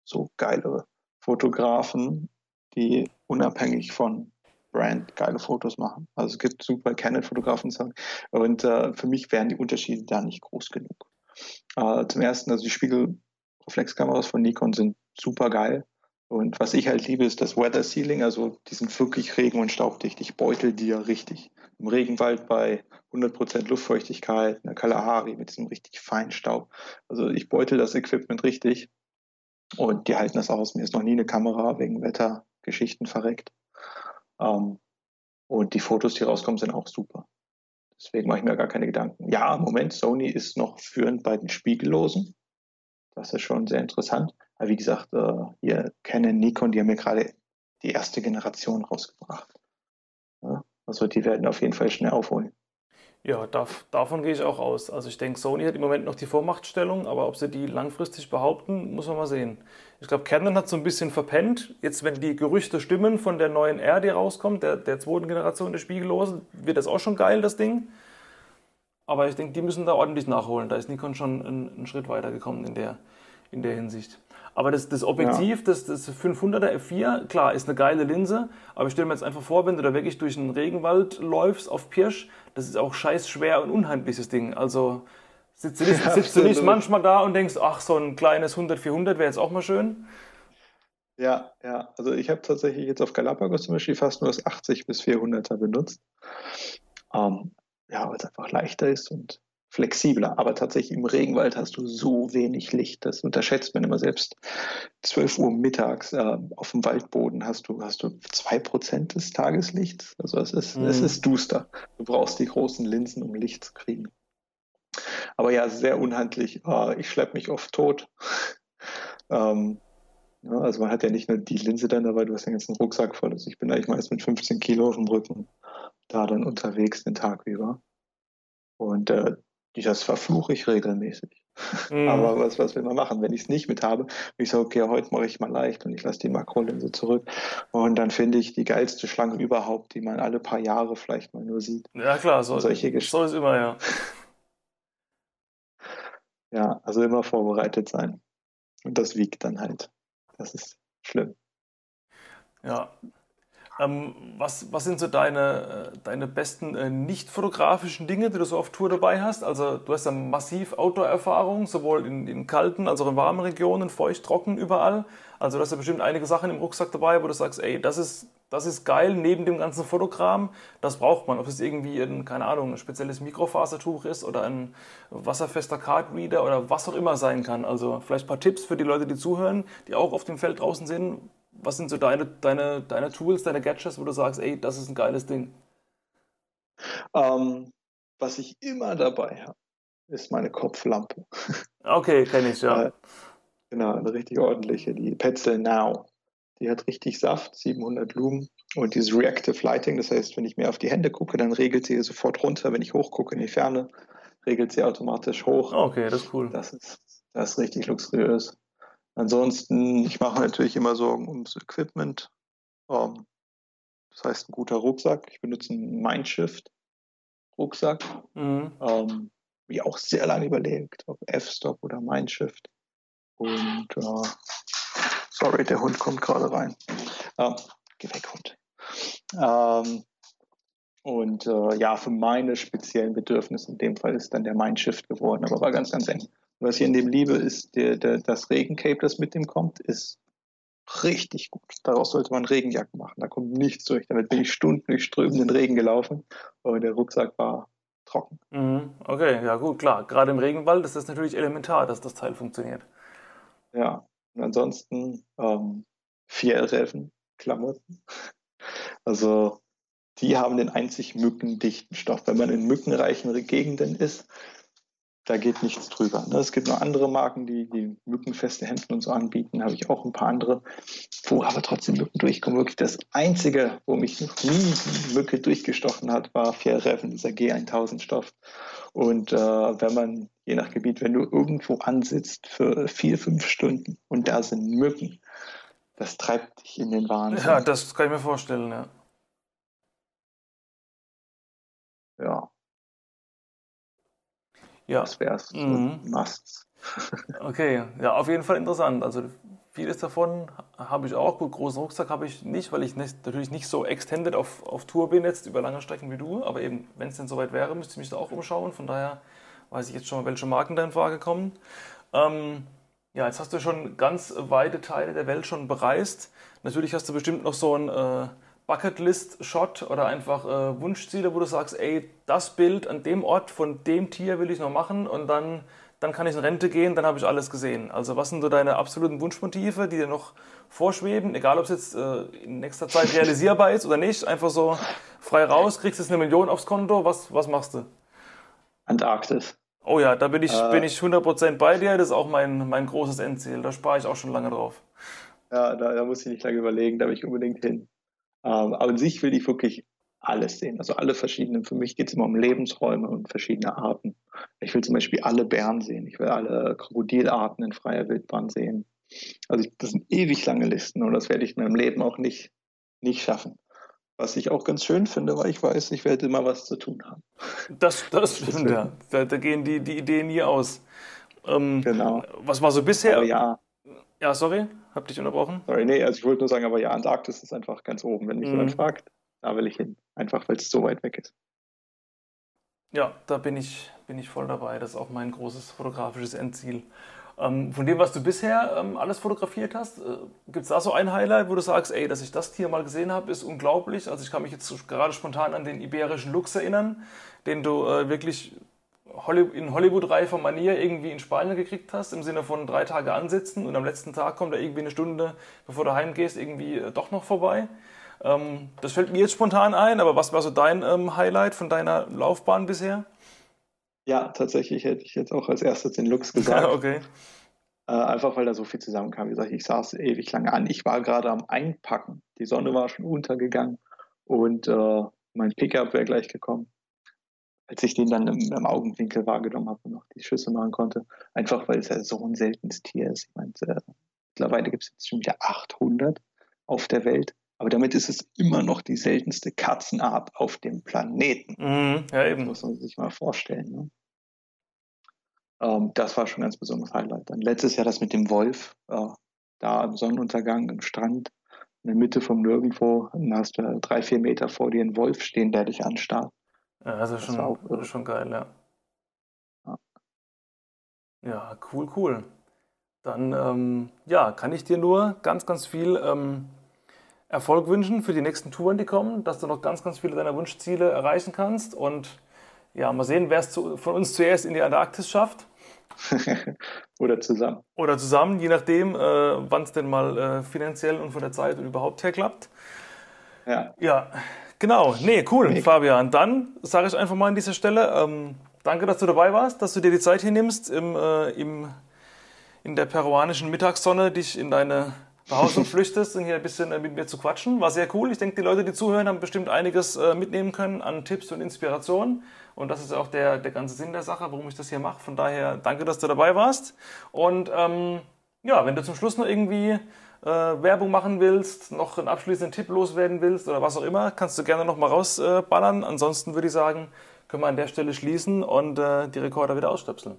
so geile Fotografen, die unabhängig von Brand geile Fotos machen. Also es gibt super Canon-Fotografen und äh, für mich wären die Unterschiede da nicht groß genug. Äh, zum ersten, also die Spiegelreflexkameras von Nikon sind super geil. Und was ich halt liebe, ist das Weather Sealing, also die sind wirklich regen- und staubdicht. Ich beutel die ja richtig. Im Regenwald bei 100% Luftfeuchtigkeit, in der Kalahari mit diesem richtig feinen Staub. Also ich beutel das Equipment richtig und die halten das aus. Mir ist noch nie eine Kamera wegen Wettergeschichten verreckt. Ähm, und die Fotos, die rauskommen, sind auch super. Deswegen mache ich mir gar keine Gedanken. Ja, Moment, Sony ist noch führend bei den Spiegellosen. Das ist schon sehr interessant. Aber wie gesagt, äh, hier Canon, Nikon, die haben ja gerade die erste Generation rausgebracht. Also die werden auf jeden Fall schnell aufholen. Ja, darf, davon gehe ich auch aus. Also ich denke, Sony hat im Moment noch die Vormachtstellung, aber ob sie die langfristig behaupten, muss man mal sehen. Ich glaube, Canon hat so ein bisschen verpennt. Jetzt, wenn die Gerüchte stimmen von der neuen R, die rauskommt, der, der zweiten Generation der Spiegellosen, wird das auch schon geil, das Ding. Aber ich denke, die müssen da ordentlich nachholen. Da ist Nikon schon einen, einen Schritt weiter gekommen in der, in der Hinsicht. Aber das, das Objektiv, ja. das, das 500er F4, klar, ist eine geile Linse. Aber ich stelle mir jetzt einfach vor, wenn du da wirklich durch einen Regenwald läufst auf Pirsch, das ist auch scheiß schwer und unheimliches Ding. Also sitzt du nicht, ja, sitzt du nicht manchmal da und denkst, ach, so ein kleines 100-400 wäre jetzt auch mal schön? Ja, ja. Also ich habe tatsächlich jetzt auf Galapagos zum Beispiel fast nur das 80 bis 400er benutzt. Ähm, ja, weil es einfach leichter ist und flexibler. Aber tatsächlich im Regenwald hast du so wenig Licht. Das unterschätzt man immer selbst. 12 Uhr mittags äh, auf dem Waldboden hast du, hast du 2% des Tageslichts. Also es ist, mhm. es ist duster. Du brauchst die großen Linsen, um Licht zu kriegen. Aber ja, sehr unhandlich. Äh, ich schleppe mich oft tot. ähm, ja, also man hat ja nicht nur die Linse dann dabei, du hast den ganzen Rucksack voll. Also ich bin eigentlich meist mit 15 Kilo auf dem Rücken da dann unterwegs den Tag über. Und äh, das verfluche ich regelmäßig. Mhm. Aber was, was will man machen, wenn ich es nicht mit habe? Ich sage, okay, heute mache ich mal leicht und ich lasse die Makrolinse zurück. Und dann finde ich die geilste Schlange überhaupt, die man alle paar Jahre vielleicht mal nur sieht. Ja, klar, so, solche so ist immer, ja. Ja, also immer vorbereitet sein. Und das wiegt dann halt. Das ist schlimm. Ja, ähm, was, was sind so deine, äh, deine besten äh, nicht fotografischen Dinge, die du so auf Tour dabei hast? Also du hast ja massiv Outdoor-Erfahrung, sowohl in, in kalten als auch in warmen Regionen, feucht, trocken, überall. Also du hast ja bestimmt einige Sachen im Rucksack dabei, wo du sagst, ey, das ist, das ist geil neben dem ganzen Fotokram, das braucht man. Ob es irgendwie ein, keine Ahnung, ein spezielles Mikrofasertuch ist oder ein wasserfester Cardreader oder was auch immer sein kann. Also vielleicht ein paar Tipps für die Leute, die zuhören, die auch auf dem Feld draußen sind, was sind so deine, deine, deine Tools, deine Gadgets, wo du sagst, ey, das ist ein geiles Ding? Ähm, was ich immer dabei habe, ist meine Kopflampe. Okay, kenne ich, ja. genau, eine richtig ordentliche, die Petzl Now. Die hat richtig Saft, 700 Lumen und dieses Reactive Lighting, das heißt, wenn ich mir auf die Hände gucke, dann regelt sie sofort runter. Wenn ich hochgucke in die Ferne, regelt sie automatisch hoch. Okay, das ist cool. Das ist, das ist richtig luxuriös. Ansonsten, ich mache natürlich immer Sorgen ums Equipment. Ähm, das heißt, ein guter Rucksack. Ich benutze einen Mindshift-Rucksack. Mhm. Ähm, wie auch sehr lange überlegt, ob F-Stop oder Mindshift. Und äh, sorry, der Hund kommt gerade rein. Ähm, geh weg, Hund. Ähm, und äh, ja, für meine speziellen Bedürfnisse in dem Fall ist dann der Mindshift geworden, aber war ganz, ganz eng. Was ich in dem liebe, ist der, der, das Regencape, das mit dem kommt, ist richtig gut. Daraus sollte man Regenjacken machen. Da kommt nichts durch. Damit bin ich Stunden durch strömenden Regen gelaufen, aber der Rucksack war trocken. Mhm. Okay, ja gut, klar. Gerade im Regenwald ist das natürlich elementar, dass das Teil funktioniert. Ja, und ansonsten ähm, Fjellreven, Klamotten. Also die haben den einzig mückendichten Stoff. Wenn man in mückenreichen Gegenden ist, da geht nichts drüber. Ne? Es gibt noch andere Marken, die, die mückenfeste Hemden und so anbieten, habe ich auch ein paar andere, wo aber trotzdem Mücken durchkommen. Wirklich das Einzige, wo mich noch nie Mücke durchgestochen hat, war Fjellreven, dieser G1000 Stoff. Und äh, wenn man, je nach Gebiet, wenn du irgendwo ansitzt für vier, fünf Stunden und da sind Mücken, das treibt dich in den Wahnsinn. Ja, das kann ich mir vorstellen. Ja, ja. Das wäre es. Mhm. Musts. okay, ja, auf jeden Fall interessant. Also vieles davon habe ich auch. Gut, großen Rucksack habe ich nicht, weil ich nicht, natürlich nicht so extended auf, auf Tour bin jetzt über lange Strecken wie du. Aber eben, wenn es denn soweit wäre, müsste ich mich da auch umschauen. Von daher weiß ich jetzt schon mal, welche Marken da in Frage kommen. Ähm, ja, jetzt hast du schon ganz weite Teile der Welt schon bereist. Natürlich hast du bestimmt noch so ein äh, Bucketlist-Shot oder einfach äh, Wunschziele, wo du sagst, ey, das Bild an dem Ort von dem Tier will ich noch machen und dann, dann kann ich in Rente gehen, dann habe ich alles gesehen. Also was sind so deine absoluten Wunschmotive, die dir noch vorschweben, egal ob es jetzt äh, in nächster Zeit realisierbar ist oder nicht, einfach so frei raus, kriegst jetzt eine Million aufs Konto, was, was machst du? Antarktis. Oh ja, da bin ich, äh, bin ich 100% bei dir. Das ist auch mein, mein großes Endziel. Da spare ich auch schon lange drauf. Ja, da, da muss ich nicht lange überlegen, da will ich unbedingt hin. Ähm, aber an sich will ich wirklich alles sehen, also alle verschiedenen. Für mich geht es immer um Lebensräume und verschiedene Arten. Ich will zum Beispiel alle Bären sehen, ich will alle Krokodilarten in freier Wildbahn sehen. Also ich, das sind ewig lange Listen und das werde ich in meinem Leben auch nicht, nicht schaffen. Was ich auch ganz schön finde, weil ich weiß, ich werde immer was zu tun haben. Das, das stimmt, ja. Da, da, gehen die, die Ideen nie aus. Ähm, genau. Was war so bisher? Aber ja. Ja, sorry, hab dich unterbrochen. Sorry, nee, also ich wollte nur sagen, aber ja, Antarktis ist einfach ganz oben. Wenn mich mhm. jemand fragt, da will ich hin. Einfach, weil es so weit weg ist. Ja, da bin ich, bin ich voll dabei. Das ist auch mein großes fotografisches Endziel. Ähm, von dem, was du bisher ähm, alles fotografiert hast, äh, gibt es da so ein Highlight, wo du sagst, ey, dass ich das Tier mal gesehen habe, ist unglaublich. Also ich kann mich jetzt gerade spontan an den iberischen Luchs erinnern, den du äh, wirklich in Hollywood-reifer Manier irgendwie in Spanien gekriegt hast, im Sinne von drei Tage ansitzen und am letzten Tag kommt er irgendwie eine Stunde, bevor du heimgehst, irgendwie äh, doch noch vorbei. Ähm, das fällt mir jetzt spontan ein, aber was war so dein ähm, Highlight von deiner Laufbahn bisher? Ja, tatsächlich hätte ich jetzt auch als erstes den Lux gesagt. okay. Äh, einfach weil da so viel zusammenkam. Wie gesagt, ich saß ewig lange an. Ich war gerade am Einpacken. Die Sonne war schon untergegangen und äh, mein Pickup wäre gleich gekommen. Als ich den dann im, im Augenwinkel wahrgenommen habe und noch die Schüsse machen konnte. Einfach weil es ja so ein seltenes Tier ist. Ich meine, äh, mittlerweile gibt es jetzt schon wieder 800 auf der Welt. Aber damit ist es immer noch die seltenste Katzenart auf dem Planeten. Mhm, ja, eben. Das muss man sich mal vorstellen. Ne? Ähm, das war schon ein ganz besonderes Highlight. Dann letztes Jahr das mit dem Wolf, äh, da am Sonnenuntergang im Strand, in der Mitte vom Nirgendwo, dann hast du drei, vier Meter vor dir einen Wolf stehen, der dich anstarrt. Ja, also das ist schon, auch, schon geil, ja. ja. Ja, cool, cool. Dann ähm, ja, kann ich dir nur ganz, ganz viel ähm, Erfolg wünschen für die nächsten Touren, die kommen, dass du noch ganz, ganz viele deiner Wunschziele erreichen kannst. Und ja, mal sehen, wer es von uns zuerst in die Antarktis schafft. Oder zusammen. Oder zusammen, je nachdem, äh, wann es denn mal äh, finanziell und von der Zeit und überhaupt her klappt. Ja. Ja, genau. Nee, cool, nee. Fabian. Dann sage ich einfach mal an dieser Stelle, ähm, danke, dass du dabei warst, dass du dir die Zeit hier nimmst, im, äh, im, in der peruanischen Mittagssonne dich in deine Behausung flüchtest und hier ein bisschen äh, mit mir zu quatschen. War sehr cool. Ich denke, die Leute, die zuhören, haben bestimmt einiges äh, mitnehmen können an Tipps und Inspirationen. Und das ist auch der, der ganze Sinn der Sache, warum ich das hier mache. Von daher danke, dass du dabei warst. Und ähm, ja, wenn du zum Schluss noch irgendwie äh, Werbung machen willst, noch einen abschließenden Tipp loswerden willst oder was auch immer, kannst du gerne noch mal rausballern. Ansonsten würde ich sagen, können wir an der Stelle schließen und äh, die Rekorder wieder ausstöpseln.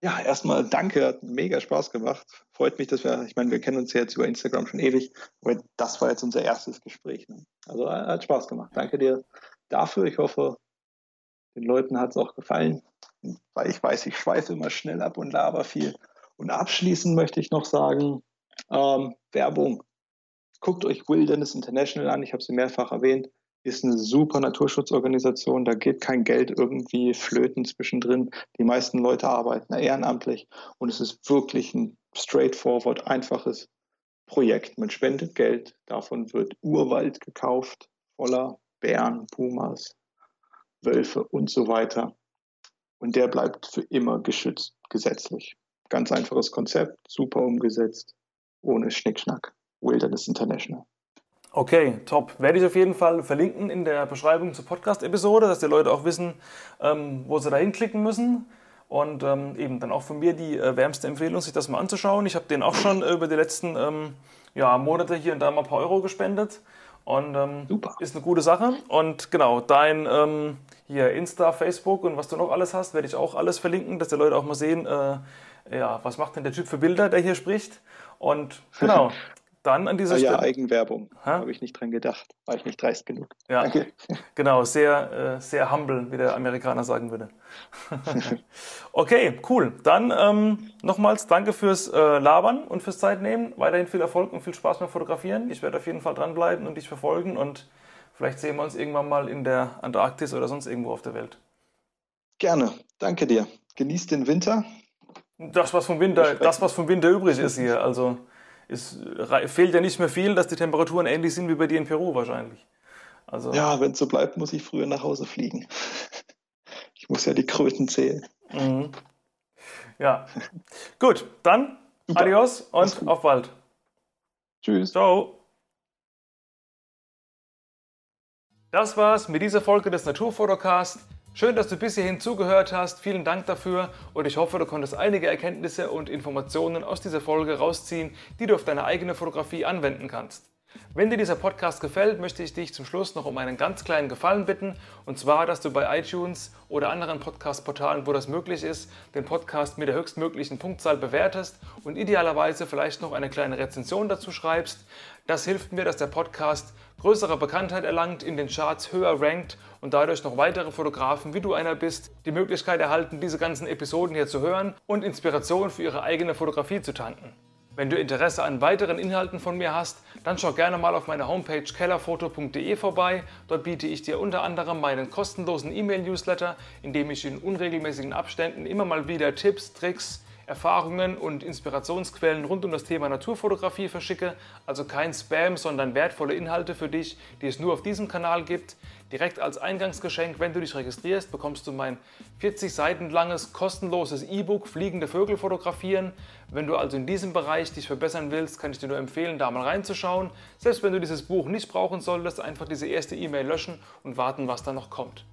Ja, erstmal danke, hat mega Spaß gemacht. Freut mich, dass wir, ich meine, wir kennen uns ja jetzt über Instagram schon ewig, aber das war jetzt unser erstes Gespräch. Ne? Also hat Spaß gemacht. Danke dir dafür. Ich hoffe, den Leuten hat es auch gefallen, weil ich weiß, ich schweife immer schnell ab und laber viel. Und abschließend möchte ich noch sagen, ähm, Werbung. Guckt euch Wilderness International an, ich habe sie mehrfach erwähnt, ist eine super Naturschutzorganisation, da geht kein Geld irgendwie flöten zwischendrin. Die meisten Leute arbeiten ehrenamtlich und es ist wirklich ein straightforward, einfaches Projekt. Man spendet Geld, davon wird Urwald gekauft, voller Bären, Pumas, Wölfe und so weiter. Und der bleibt für immer geschützt, gesetzlich. Ganz einfaches Konzept, super umgesetzt, ohne Schnickschnack. Wilderness International. Okay, top. Werde ich auf jeden Fall verlinken in der Beschreibung zur Podcast-Episode, dass die Leute auch wissen, ähm, wo sie da hinklicken müssen. Und ähm, eben dann auch von mir die äh, wärmste Empfehlung, sich das mal anzuschauen. Ich habe den auch schon äh, über die letzten ähm, ja, Monate hier und da mal ein paar Euro gespendet. Und ähm, Super. ist eine gute Sache. Und genau, dein hier Insta, Facebook und was du noch alles hast, werde ich auch alles verlinken, dass die Leute auch mal sehen, äh, ja, was macht denn der Typ für Bilder, der hier spricht? Und genau, dann an dieser ah, Stelle. Ja, Eigenwerbung. Habe ich nicht dran gedacht. War ich nicht dreist genug. Ja, Danke. genau, sehr, äh, sehr humble, wie der Amerikaner sagen würde. okay, cool. Dann ähm, nochmals danke fürs äh, Labern und fürs Zeitnehmen. Weiterhin viel Erfolg und viel Spaß beim Fotografieren. Ich werde auf jeden Fall dranbleiben und dich verfolgen und vielleicht sehen wir uns irgendwann mal in der Antarktis oder sonst irgendwo auf der Welt. Gerne. Danke dir. Genieß den Winter. Das, was vom Winter, das, was vom Winter übrig ist hier. Also es fehlt ja nicht mehr viel, dass die Temperaturen ähnlich sind wie bei dir in Peru wahrscheinlich. Also, ja, wenn es so bleibt, muss ich früher nach Hause fliegen. Ich muss ja die Kröten zählen. Mhm. Ja. Gut, dann Super. adios und auf bald. Tschüss. Ciao. Das war's mit dieser Folge des Naturfotocast. Schön, dass du bis hierhin zugehört hast. Vielen Dank dafür und ich hoffe, du konntest einige Erkenntnisse und Informationen aus dieser Folge rausziehen, die du auf deine eigene Fotografie anwenden kannst. Wenn dir dieser Podcast gefällt, möchte ich dich zum Schluss noch um einen ganz kleinen Gefallen bitten. Und zwar, dass du bei iTunes oder anderen Podcast-Portalen, wo das möglich ist, den Podcast mit der höchstmöglichen Punktzahl bewertest und idealerweise vielleicht noch eine kleine Rezension dazu schreibst. Das hilft mir, dass der Podcast größere Bekanntheit erlangt, in den Charts höher rankt und dadurch noch weitere Fotografen, wie du einer bist, die Möglichkeit erhalten, diese ganzen Episoden hier zu hören und Inspiration für ihre eigene Fotografie zu tanken. Wenn du Interesse an weiteren Inhalten von mir hast, dann schau gerne mal auf meiner Homepage kellerfoto.de vorbei. Dort biete ich dir unter anderem meinen kostenlosen E-Mail-Newsletter, in dem ich in unregelmäßigen Abständen immer mal wieder Tipps, Tricks, Erfahrungen und Inspirationsquellen rund um das Thema Naturfotografie verschicke. Also kein Spam, sondern wertvolle Inhalte für dich, die es nur auf diesem Kanal gibt. Direkt als Eingangsgeschenk, wenn du dich registrierst, bekommst du mein 40 Seiten langes kostenloses E-Book Fliegende Vögel fotografieren. Wenn du also in diesem Bereich dich verbessern willst, kann ich dir nur empfehlen, da mal reinzuschauen. Selbst wenn du dieses Buch nicht brauchen solltest, einfach diese erste E-Mail löschen und warten, was da noch kommt.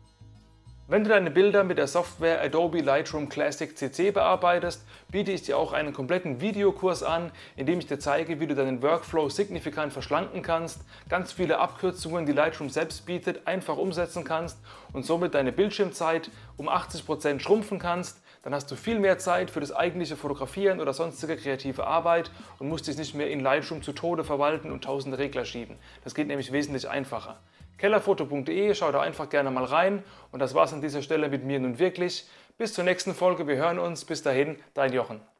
Wenn du deine Bilder mit der Software Adobe Lightroom Classic CC bearbeitest, biete ich dir auch einen kompletten Videokurs an, in dem ich dir zeige, wie du deinen Workflow signifikant verschlanken kannst, ganz viele Abkürzungen, die Lightroom selbst bietet, einfach umsetzen kannst und somit deine Bildschirmzeit um 80% schrumpfen kannst. Dann hast du viel mehr Zeit für das eigentliche Fotografieren oder sonstige kreative Arbeit und musst dich nicht mehr in Lightroom zu Tode verwalten und tausende Regler schieben. Das geht nämlich wesentlich einfacher kellerfoto.de, schau da einfach gerne mal rein. Und das war's an dieser Stelle mit mir nun wirklich. Bis zur nächsten Folge, wir hören uns. Bis dahin, dein Jochen.